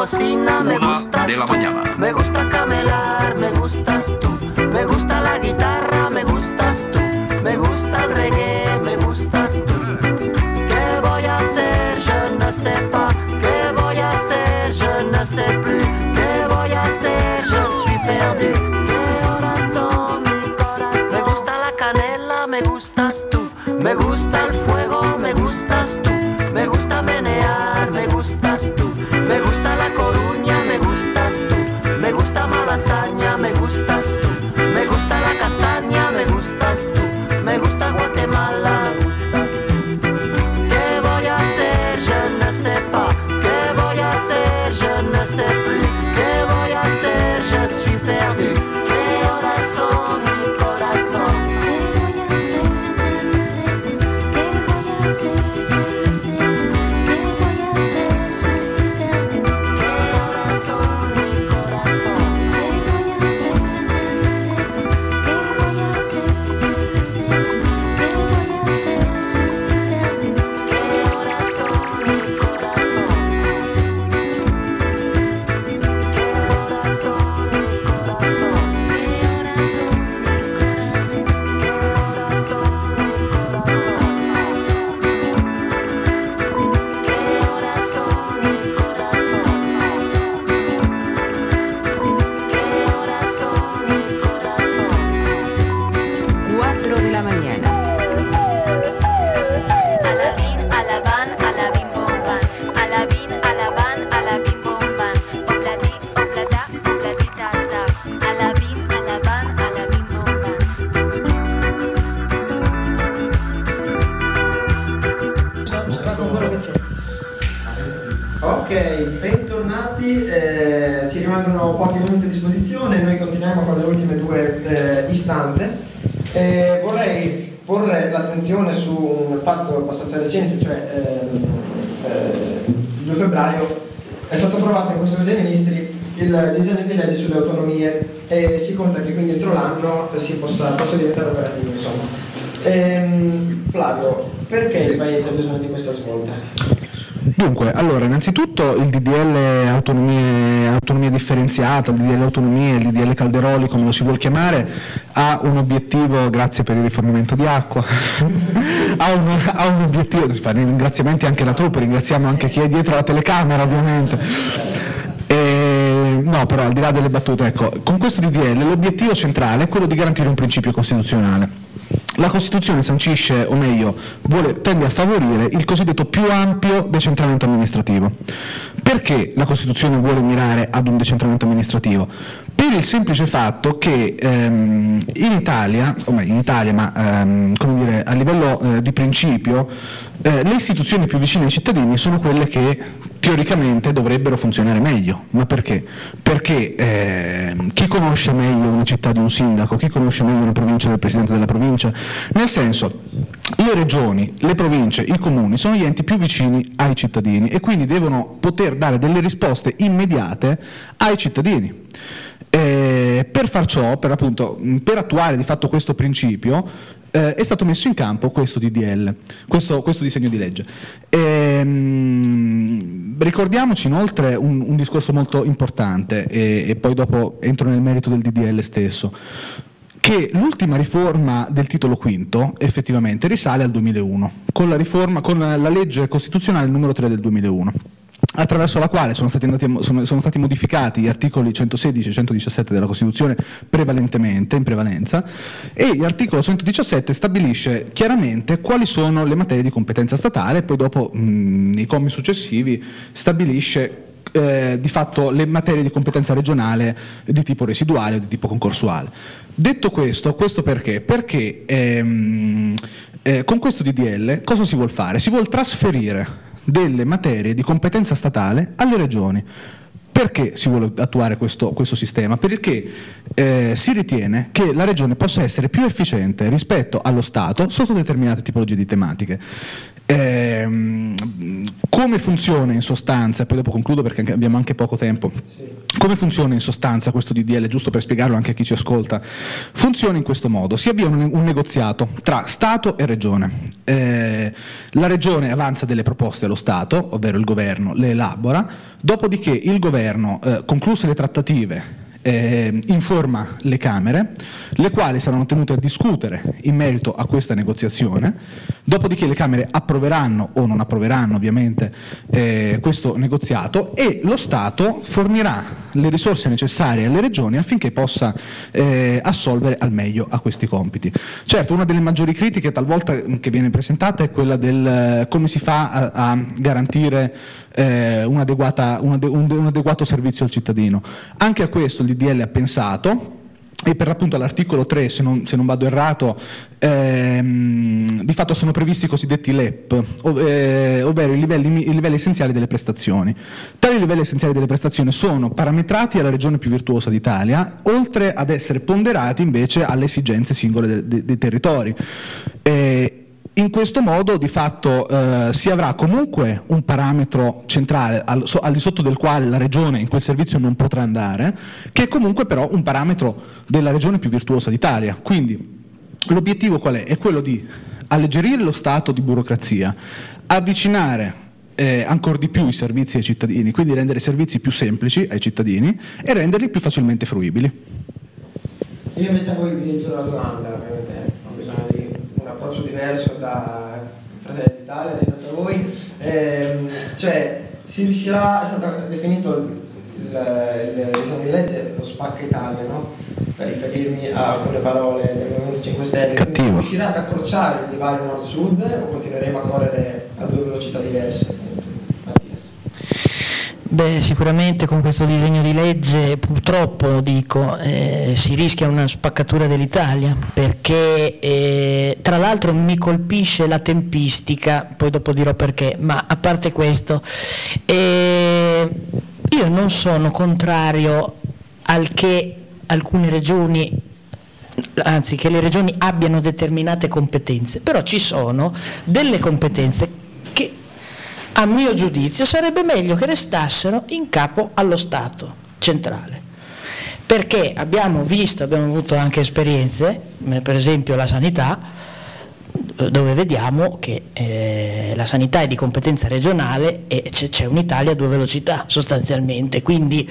cocina, me Una gustas de la tú. mañana. Me gusta camelar, me gustas tú. Me gusta la guitarra, me gustas tú. Me gusta el reggae, me gustas tú. ¿Qué voy a hacer? Je ne sais pas. ¿Qué voy a hacer? Je ne sais plus. ¿Qué voy a hacer? Je suis perdu. ¿Qué horas son mi corazón? Me gusta la canela, me gustas tú. Me gusta innanzitutto il DDL autonomie, autonomia differenziata, il DDL autonomie, il DDL Calderoli, come lo si vuol chiamare, ha un obiettivo, grazie per il rifornimento di acqua, ha, un, ha un obiettivo, ringraziamenti anche alla truppa, ringraziamo anche chi è dietro la telecamera ovviamente. E, no, però al di là delle battute, ecco, con questo DDL l'obiettivo centrale è quello di garantire un principio costituzionale. La Costituzione sancisce, o meglio, vuole, tende a favorire il cosiddetto più ampio decentramento amministrativo. Perché la Costituzione vuole mirare ad un decentramento amministrativo? Per il semplice fatto che ehm, in Italia, o meglio in Italia, ma ehm, dire, a livello eh, di principio, eh, le istituzioni più vicine ai cittadini sono quelle che teoricamente dovrebbero funzionare meglio. Ma perché? Perché eh, chi conosce meglio una città di un sindaco, chi conosce meglio una provincia del presidente della provincia? Nel senso, le regioni, le province, i comuni sono gli enti più vicini ai cittadini e quindi devono poter dare delle risposte immediate ai cittadini. Eh, per far ciò, per, appunto, per attuare di fatto questo principio, eh, è stato messo in campo questo DDL, questo, questo disegno di legge. Ehm, ricordiamoci inoltre un, un discorso molto importante e, e poi dopo entro nel merito del DDL stesso che l'ultima riforma del titolo quinto effettivamente risale al 2001, con la, riforma, con la legge costituzionale numero 3 del 2001 attraverso la quale sono stati, andati, sono, sono stati, modificati gli articoli 116 e 117 della Costituzione prevalentemente, in prevalenza, e l'articolo 117 stabilisce chiaramente quali sono le materie di competenza statale poi dopo mh, nei commi successivi stabilisce eh, di fatto le materie di competenza regionale di tipo residuale o di tipo concorsuale. Detto questo, questo perché? Perché ehm, eh, con questo DDL cosa si vuol fare? Si vuol trasferire delle materie di competenza statale alle regioni. Perché si vuole attuare questo, questo sistema? Perché eh, si ritiene che la regione possa essere più efficiente rispetto allo Stato sotto determinate tipologie di tematiche. Ehm, come funziona in sostanza, poi dopo concludo perché abbiamo anche poco tempo, come funziona in sostanza questo DDL, giusto per spiegarlo anche a chi ci ascolta? Funziona in questo modo, si avvia un negoziato tra Stato e Regione. Eh, la Regione avanza delle proposte allo Stato, ovvero il governo le elabora, dopodiché il governo, eh, concluse le trattative, eh, informa le Camere, le quali saranno tenute a discutere in merito a questa negoziazione, dopodiché le Camere approveranno o non approveranno ovviamente eh, questo negoziato e lo Stato fornirà le risorse necessarie alle regioni affinché possa eh, assolvere al meglio a questi compiti. Certo, una delle maggiori critiche talvolta che viene presentata è quella del eh, come si fa a, a garantire eh, un, un- un adeguato servizio al cittadino. Anche a questo il DDL ha pensato e per appunto all'articolo 3, se non, se non vado errato, ehm, di fatto sono previsti i cosiddetti LEP, ov- eh, ovvero i livelli, i livelli essenziali delle prestazioni. Tali livelli essenziali delle prestazioni sono parametrati alla regione più virtuosa d'Italia, oltre ad essere ponderati invece alle esigenze singole de- de- dei territori. Eh, in questo modo di fatto eh, si avrà comunque un parametro centrale al, so- al di sotto del quale la regione in quel servizio non potrà andare, che è comunque però un parametro della regione più virtuosa d'Italia. Quindi l'obiettivo qual è? È quello di alleggerire lo stato di burocrazia, avvicinare eh, ancora di più i servizi ai cittadini, quindi rendere i servizi più semplici ai cittadini e renderli più facilmente fruibili. Io invece a voi una domanda, ovviamente ho bisogno di un approccio diverso da Fratelli d'Italia rispetto a voi. Ehm, cioè, si riuscirà, è stato definito il, il, il disegno di legge lo spacca Italia, no? Per riferirmi a alcune parole del Movimento 5 Stelle. Riuscirà ad accorciare il divario nord-sud o continueremo a correre a due velocità diverse? Beh, sicuramente con questo disegno di legge purtroppo dico, eh, si rischia una spaccatura dell'Italia perché eh, tra l'altro mi colpisce la tempistica, poi dopo dirò perché, ma a parte questo, eh, io non sono contrario al che alcune regioni anzi che le regioni abbiano determinate competenze, però ci sono delle competenze a mio giudizio sarebbe meglio che restassero in capo allo Stato centrale. Perché abbiamo visto, abbiamo avuto anche esperienze, per esempio la sanità, dove vediamo che eh, la sanità è di competenza regionale e c'è, c'è un'Italia a due velocità sostanzialmente, quindi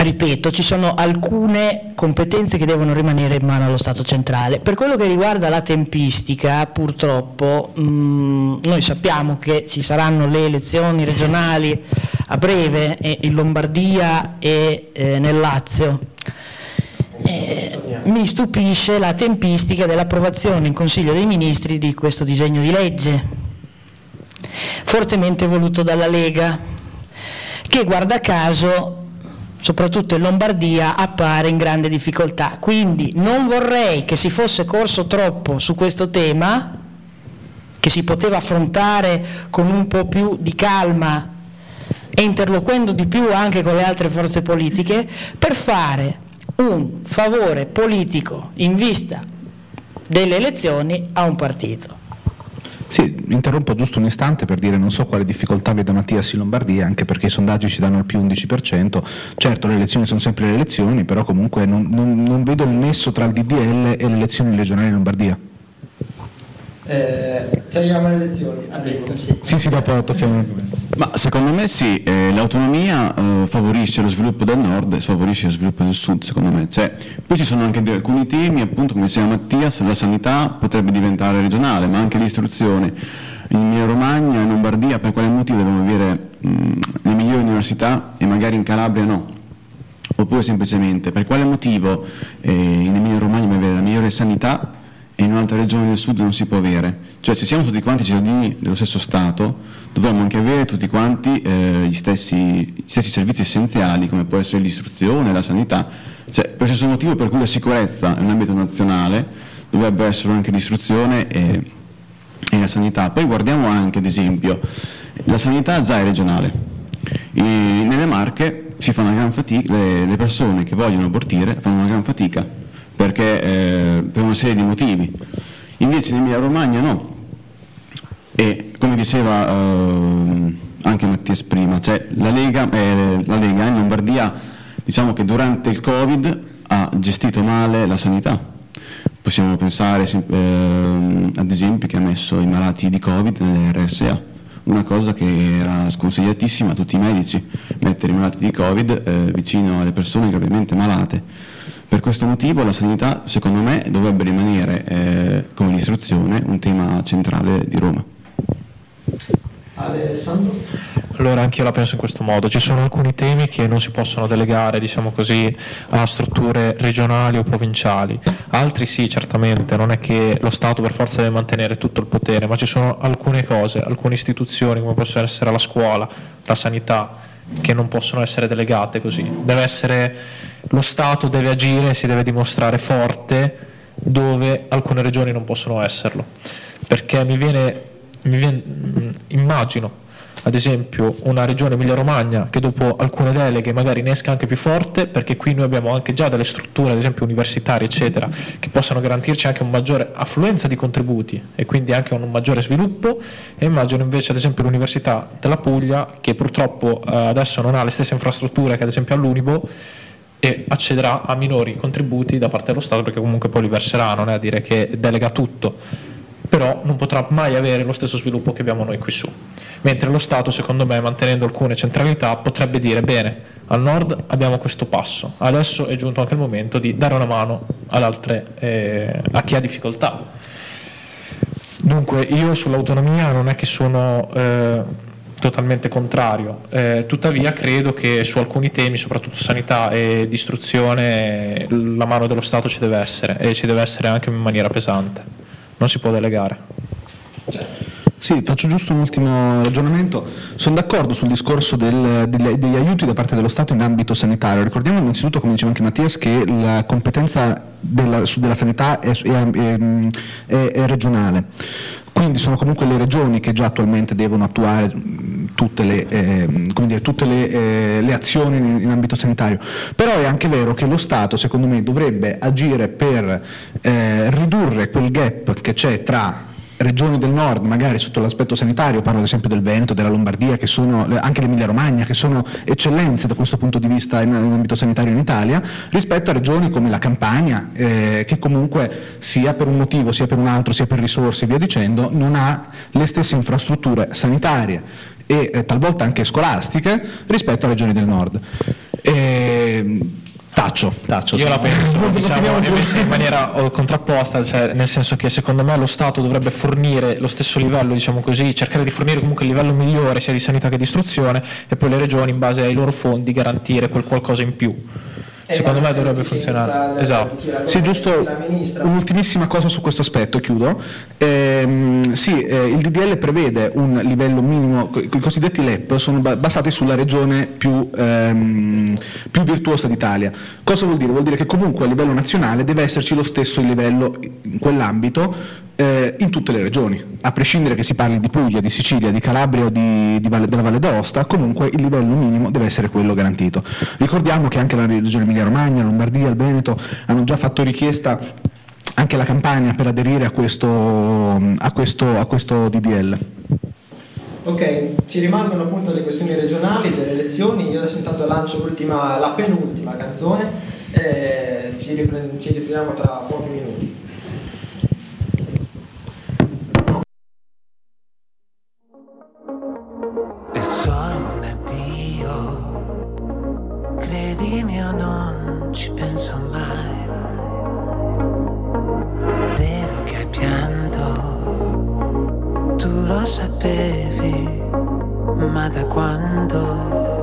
ripeto ci sono alcune competenze che devono rimanere in mano allo Stato centrale. Per quello che riguarda la tempistica purtroppo mh, noi sappiamo che ci saranno le elezioni regionali a breve eh, in Lombardia e eh, nel Lazio. Eh, mi stupisce la tempistica dell'approvazione in Consiglio dei Ministri di questo disegno di legge, fortemente voluto dalla Lega, che guarda caso, soprattutto in Lombardia, appare in grande difficoltà. Quindi non vorrei che si fosse corso troppo su questo tema, che si poteva affrontare con un po' più di calma e interloquendo di più anche con le altre forze politiche, per fare un favore politico in vista delle elezioni a un partito. Sì, interrompo giusto un istante per dire non so quale difficoltà veda Mattias in Lombardia, anche perché i sondaggi ci danno il più 11%. Certo, le elezioni sono sempre le elezioni, però comunque non, non- non vedo il nesso tra il DDL e le elezioni regionali in Lombardia. Eh, ci arriviamo alle elezioni. Sì, sì, dopo tocchiamo. Ma secondo me sì, eh, l'autonomia eh, favorisce lo sviluppo del nord e favorisce lo sviluppo del sud, secondo me. Cioè, poi ci sono anche alcuni temi, appunto come diceva Mattias, la sanità potrebbe diventare regionale, ma anche l'istruzione. In Emilia Romagna, in Lombardia, per quale motivo devono avere mh, le migliori università e magari in Calabria no? Oppure semplicemente per quale motivo eh, in Emilia Romagna deve avere la migliore sanità e in un'altra regione del sud non si può avere. Cioè se siamo tutti quanti cittadini dello stesso Stato, dovremmo anche avere tutti quanti eh, gli, stessi, gli stessi servizi essenziali come può essere l'istruzione, la sanità. Cioè, per lo stesso motivo per cui la sicurezza è un ambito nazionale, dovrebbe essere anche l'istruzione e, e la sanità. Poi guardiamo anche, ad esempio, la sanità già è regionale. E nelle Marche si fa una gran fatica, le, le persone che vogliono abortire fanno una gran fatica perché, eh, per una serie di motivi. Invece in Emilia Romagna no. E come diceva ehm, anche Mattias prima, cioè la, Lega, eh, la Lega in Lombardia diciamo che durante il Covid ha gestito male la sanità. Possiamo pensare ehm, ad esempio che ha messo i malati di Covid nelle RSA, una cosa che era sconsigliatissima a tutti i medici, mettere i malati di Covid eh, vicino alle persone gravemente malate. Per questo motivo la sanità, secondo me, dovrebbe rimanere, eh, come l'istruzione, un tema centrale di Roma. Alessandro? Allora anch'io la penso in questo modo, ci sono alcuni temi che non si possono delegare diciamo così, a strutture regionali o provinciali, altri sì certamente, non è che lo Stato per forza deve mantenere tutto il potere, ma ci sono alcune cose, alcune istituzioni come possono essere la scuola, la sanità, che non possono essere delegate così, deve essere, lo Stato deve agire, si deve dimostrare forte dove alcune regioni non possono esserlo, perché mi viene, viene mh, immagino ad esempio una regione Emilia-Romagna che dopo alcune deleghe magari ne esca anche più forte perché qui noi abbiamo anche già delle strutture ad esempio universitarie eccetera che possono garantirci anche un maggiore affluenza di contributi e quindi anche un maggiore sviluppo. E immagino invece ad esempio l'Università della Puglia che purtroppo eh, adesso non ha le stesse infrastrutture che ad esempio all'Unibo e accederà a minori contributi da parte dello Stato perché comunque poi li verserà, non è a dire che delega tutto però non potrà mai avere lo stesso sviluppo che abbiamo noi qui su. Mentre lo Stato, secondo me, mantenendo alcune centralità, potrebbe dire bene, al nord abbiamo questo passo, adesso è giunto anche il momento di dare una mano eh, a chi ha difficoltà. Dunque, io sull'autonomia non è che sono eh, totalmente contrario, eh, tuttavia credo che su alcuni temi, soprattutto sanità e istruzione, la mano dello Stato ci deve essere e ci deve essere anche in maniera pesante non si può delegare. Sì, faccio giusto un ultimo ragionamento. Sono d'accordo sul discorso del- degli, degli aiuti da parte dello Stato in ambito sanitario. Ricordiamo innanzitutto, come diceva anche Mattias, che la competenza della, della sanità è, è- è- è- regionale. Quindi sono comunque le regioni che già attualmente devono attuare mh, tutte le, come dire, tutte le, eh, le azioni in, in ambito sanitario. Però è anche vero che lo Stato, secondo me, dovrebbe agire per eh, ridurre quel gap che c'è tra regioni del nord, magari sotto l'aspetto sanitario, parlo ad esempio del Veneto, della Lombardia, che sono anche l'Emilia Romagna, che sono eccellenze da questo punto di vista in, in ambito sanitario in Italia, rispetto a regioni come la Campania, eh, che comunque sia per un motivo, sia per un altro, sia per risorse e via dicendo, non ha le stesse infrastrutture sanitarie e eh, talvolta anche scolastiche rispetto a regioni del nord. E, taccio, taccio. Io la penso, non diciamo, in maniera oh, contrapposta, cioè, nel senso che secondo me lo Stato dovrebbe fornire lo stesso livello, diciamo così, cercare di fornire comunque il livello migliore sia di sanità che di istruzione e poi le regioni in base ai loro fondi garantire quel qualcosa in più. Secondo me dovrebbe funzionare. Esatto. Sì, giusto un'ultimissima cosa su questo aspetto, chiudo. Ehm, sì, eh, il DDL prevede un livello minimo, i cosiddetti LEP sono ba- basati sulla regione più, ehm, più virtuosa d'Italia. Cosa vuol dire? Vuol dire che comunque a livello nazionale deve esserci lo stesso livello in quell'ambito eh, in tutte le regioni, a prescindere che si parli di Puglia, di Sicilia, di Calabria o di, di Valle- della Valle d'Aosta, comunque il livello minimo deve essere quello garantito. Ricordiamo che anche la regione Emilia-Romagna, Lombardia, il Veneto hanno già fatto richiesta anche la Campania per aderire a questo, a questo, a questo DDL. Ok, ci rimangono appunto le questioni regionali, delle elezioni, io adesso intanto lancio l'ultima, la penultima canzone, e ci, ripre- ci ritroviamo tra pochi minuti. È solo un addio, credimi o non ci penso mai. Vedo che hai pianto, tu lo sapevi, ma da quando?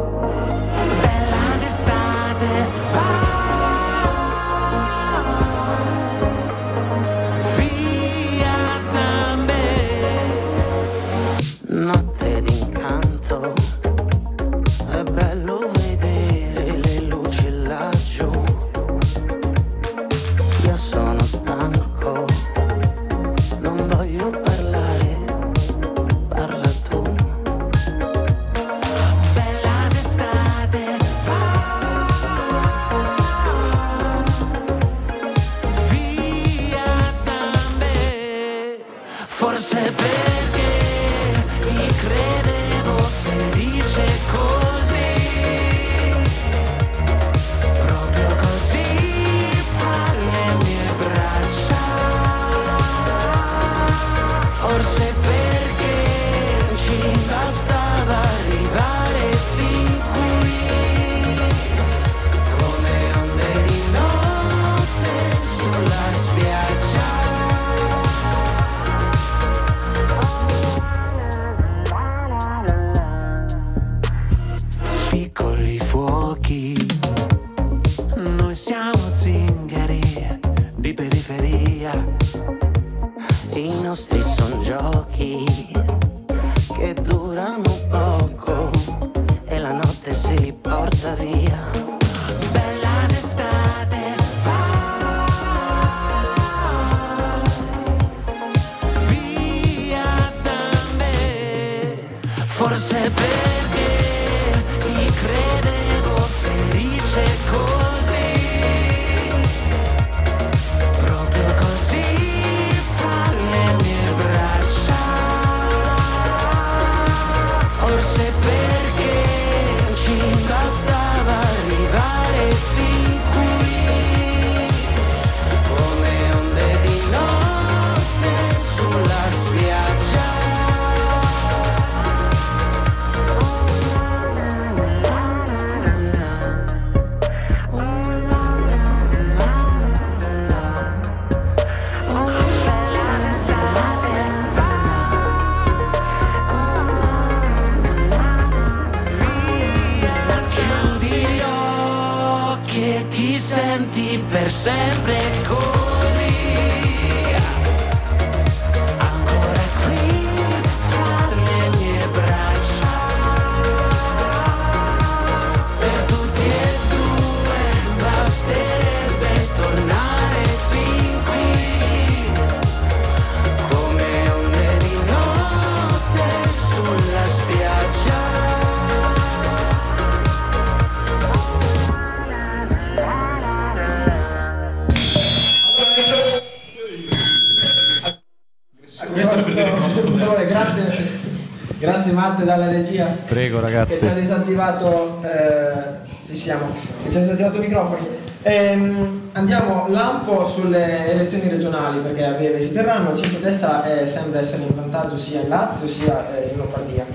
Dalla regia. Prego che ragazzi. ci ha disattivato eh, sì siamo. Che ci ha disattivato i microfoni. Ehm, andiamo lampo sulle elezioni regionali perché a breve si terranno. Il centro-destra eh, sembra essere in vantaggio sia in Lazio sia eh, in Lombardia.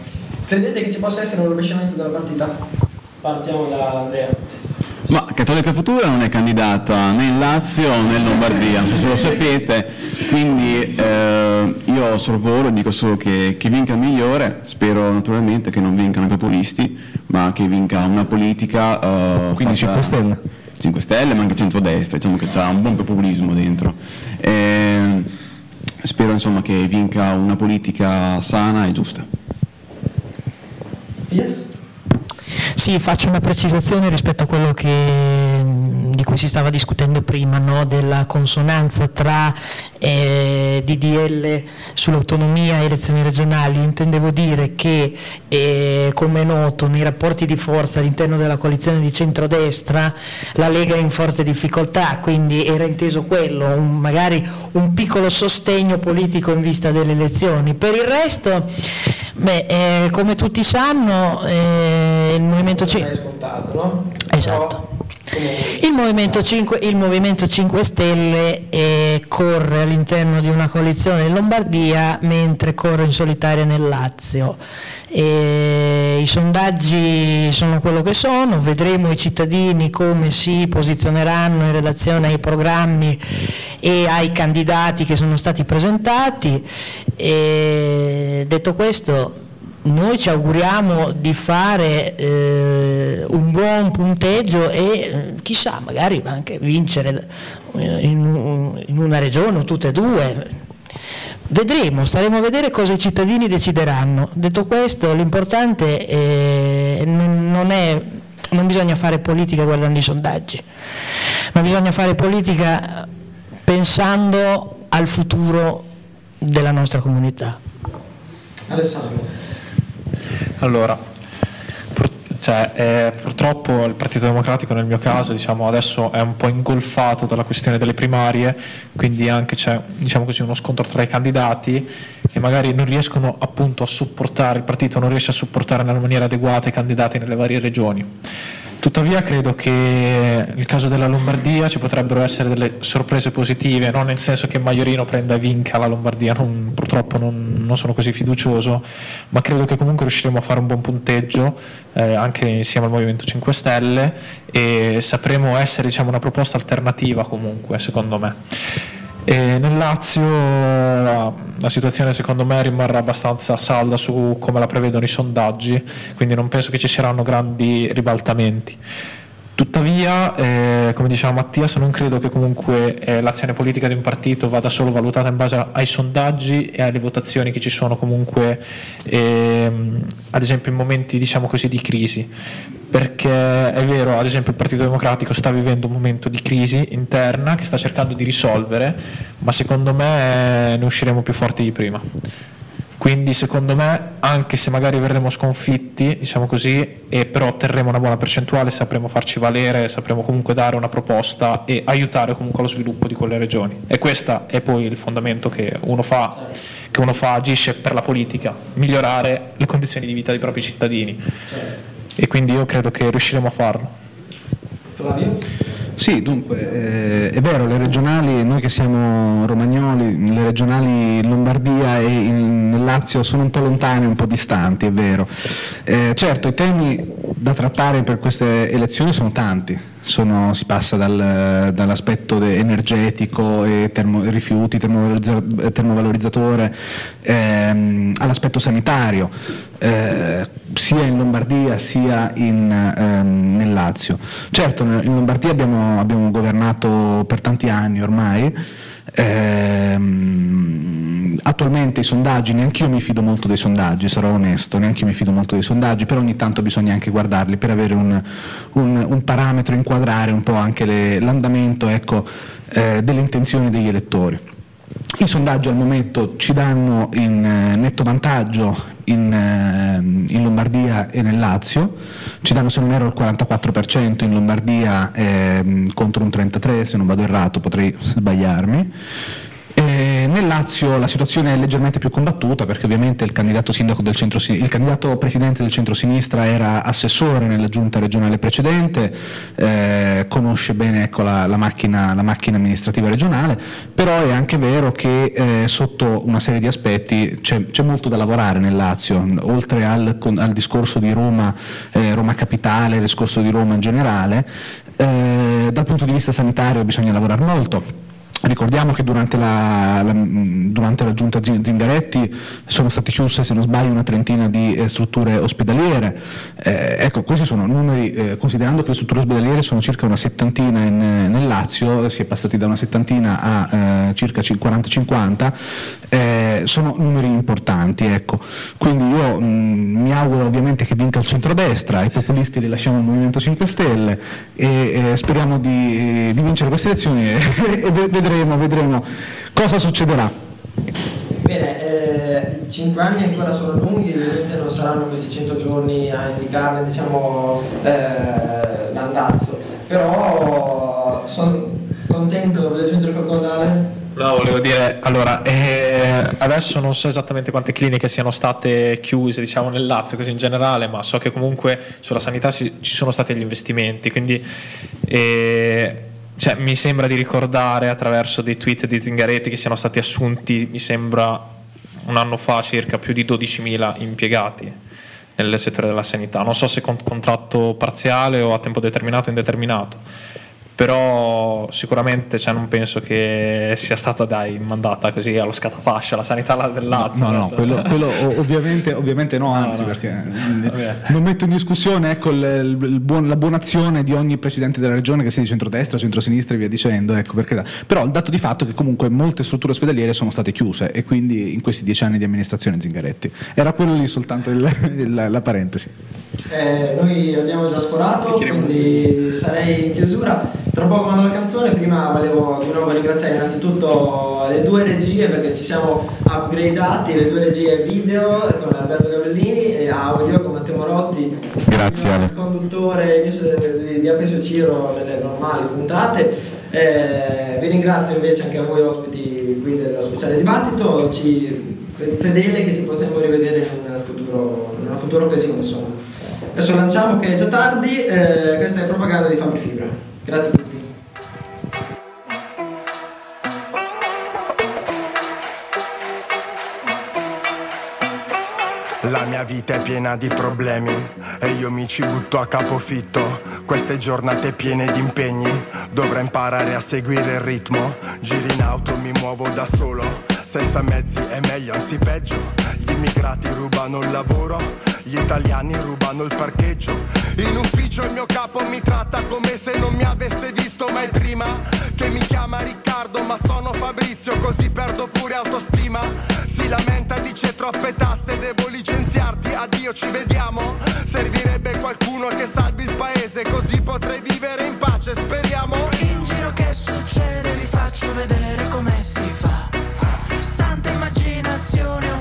Credete che ci possa essere un rovesciamento della partita? partiamo da Andrea. Ma Cattolica Futura non è candidata né in Lazio né in Lombardia, non so se lo sapete, quindi eh, io sorvolo e dico solo che, che vinca il migliore, spero naturalmente che non vincano i populisti, ma che vinca una politica... eh, Quindi fatta- 5 Stelle? 5 Stelle, ma anche centrodestra, diciamo che c'ha un buon populismo dentro. Eh, spero insomma che vinca una politica sana e giusta. Yes? Sì, faccio una precisazione rispetto a quello che, di cui si stava discutendo prima, no? della consonanza tra eh, DDL sull'autonomia e elezioni regionali. Io intendevo dire che, eh, come è noto, nei rapporti di forza all'interno della coalizione di centrodestra la Lega è in forte difficoltà, quindi era inteso quello, un- magari un piccolo sostegno politico in vista delle elezioni. Per il resto, beh, eh, come tutti sanno, eh, il Movimento 5... scontato no? Esatto. Il Movimento 5, il Movimento 5 Stelle eh, corre all'interno di una coalizione in Lombardia mentre corre in solitaria nel Lazio. E I sondaggi sono quello che sono, vedremo i cittadini come si posizioneranno in relazione ai programmi e ai candidati che sono stati presentati. E detto questo, noi ci auguriamo di fare eh, un buon punteggio e eh, chissà, magari anche vincere eh, in, in una regione o tutte e due. Vedremo, staremo a vedere cosa i cittadini decideranno. Detto questo, l'importante eh, non è, non bisogna fare politica guardando i sondaggi, ma bisogna fare politica pensando al futuro della nostra comunità. Alessandro Allora, pur- cioè, eh, purtroppo il Partito Democratico nel mio caso diciamo, adesso è un po' ingolfato dalla questione delle primarie, quindi anche c'è diciamo così, uno scontro tra i candidati e magari non riescono appunto a supportare, il partito non riesce a supportare nella maniera adeguata i candidati nelle varie regioni. Tuttavia credo che nel caso della Lombardia ci potrebbero essere delle sorprese positive, non nel senso che Maiorino prenda e vinca la Lombardia, non- purtroppo non, non sono così fiducioso, ma credo che comunque riusciremo a fare un buon punteggio eh, anche insieme al Movimento 5 Stelle e sapremo essere diciamo, una proposta alternativa comunque secondo me. E nel Lazio la, la situazione secondo me rimarrà abbastanza salda su come la prevedono i sondaggi, quindi non penso che ci saranno grandi ribaltamenti. Tuttavia, eh, come diceva Mattias, non credo che comunque eh, l'azione politica di un partito vada solo valutata in base ai sondaggi e alle votazioni che ci sono comunque, ehm, ad esempio in momenti diciamo così di crisi. Perché è vero, ad esempio il Partito Democratico sta vivendo un momento di crisi interna che sta cercando di risolvere, ma secondo me eh, ne usciremo più forti di prima. Quindi secondo me, anche se magari verremo sconfitti, diciamo così, e però otterremo una buona percentuale, sapremo farci valere, sapremo comunque dare una proposta e aiutare comunque allo sviluppo di quelle regioni. E questo è poi il fondamento che uno fa, che uno fa agisce per la politica, migliorare le condizioni di vita dei propri cittadini. E quindi io credo che riusciremo a farlo. Flavio Sì, dunque, eh, è vero, le regionali, noi che siamo romagnoli, le regionali in Lombardia e in, Lazio sono un po' lontane, un po' distanti, è vero. Eh, certo, i temi da trattare per queste elezioni sono tanti, sono- si passa dal- dall'aspetto energetico e termo- rifiuti, termovalorizza- termovalorizzatore, ehm, all'aspetto sanitario, eh, sia in Lombardia sia in, ehm, nel Lazio. Certo, in Lombardia abbiamo, abbiamo governato per tanti anni ormai. Ehm, attualmente i sondaggi, neanche io mi fido molto dei sondaggi, sarò onesto, neanche io mi fido molto dei sondaggi, però ogni tanto bisogna anche guardarli per avere un, un- un parametro, inquadrare un po' anche le- l'andamento ecco, eh, delle intenzioni degli elettori. I sondaggi al momento ci danno in eh, netto vantaggio in, ehm, in Lombardia e nel Lazio, ci danno se non erro il 44% in Lombardia ehm, contro un 33%, se non vado errato potrei sbagliarmi. Eh, nel Lazio la situazione è leggermente più combattuta perché ovviamente il candidato, del centro, il candidato presidente del centro-sinistra era assessore nella giunta regionale precedente, eh, conosce bene ecco, la, la macchina, la macchina amministrativa regionale, però è anche vero che eh, sotto una serie di aspetti c'è, c'è molto da lavorare nel Lazio, oltre al, al discorso di Roma, eh, Roma Capitale, il discorso di Roma in generale, eh, dal punto di vista sanitario bisogna lavorare molto. Ricordiamo che durante la, la- durante la giunta Zin- Zingaretti sono state chiuse, se non sbaglio, una trentina di eh, strutture ospedaliere. Eh, ecco, questi sono numeri, eh, considerando che le strutture ospedaliere sono circa una settantina in, eh, nel Lazio, si è passati da una settantina a eh, circa cin- 40-50, eh, sono numeri importanti. Ecco. Quindi io mh, mi auguro ovviamente che vinca il centrodestra, i populisti li lasciamo al Movimento 5 Stelle e eh, speriamo di, di vincere queste elezioni e, e vedremo, vedremo cosa succederà. Bene, eh, i 5 anni ancora sono lunghi, ovviamente non saranno questi 100 giorni a indicarne diciamo, eh, l'andazzo, però sono contento, volevo aggiungere qualcosa Ale? No, volevo dire, allora, eh, adesso non so esattamente quante cliniche siano state chiuse, diciamo, nel Lazio, così in generale, ma so che comunque sulla sanità si- ci sono stati gli investimenti, quindi eh, cioè, mi sembra di ricordare attraverso dei tweet di Zingaretti che siano stati assunti, mi sembra, un anno fa circa più di 12.000 impiegati nel settore della sanità. Non so se con contratto parziale o a tempo determinato o indeterminato però sicuramente cioè, non penso che sia stata dai, mandata così allo scatafascio la sanità del Lazio No, no, adesso. quello, quello ovviamente, ovviamente no, anzi, no, perché sì. non metto in discussione ecco, il- il buon- la buona azione di ogni presidente della regione, che sia di centrodestra, centrosinistra e via dicendo, ecco, perché, però il dato di fatto è che comunque molte strutture ospedaliere sono state chiuse e quindi in questi dieci anni di amministrazione Zingaretti. Era quello lì soltanto il- il- la parentesi. Eh, noi abbiamo già sforato, quindi sarei in chiusura. Tra poco mando la canzone, prima volevo di nuovo ringraziare innanzitutto le due regie perché ci siamo upgradati, le due regie video con Alberto Gabellini e audio con Matteo Morotti. Grazie. Il conduttore di, di Apesio Ciro nelle normali puntate. Eh, vi ringrazio invece anche a voi ospiti qui dello speciale dibattito, ci, fedele che ci possiamo rivedere in un futuro, in una futura occasione insomma. Adesso lanciamo che è già tardi, eh, questa è propaganda di Fabri Fibra. Grazie a tutti. La mia vita è piena di problemi e io mi ci butto a capofitto. Queste giornate piene di impegni, dovrò imparare a seguire il ritmo. Giri in auto, mi muovo da solo. Senza mezzi è meglio, anzi peggio. Gli immigrati rubano il lavoro, gli italiani rubano il parcheggio. In ufficio il mio capo mi tratta come se non mi avesse visto mai prima. Che mi chiama Riccardo, ma sono Fabrizio, così perdo pure autostima. Si lamenta, dice troppe tasse, devo licenziarti, addio, ci vediamo. Servirebbe qualcuno che salvi il paese, così potrei vivere in pace, speriamo. In giro che succede vi faccio vedere come si fa Santa immaginazione ho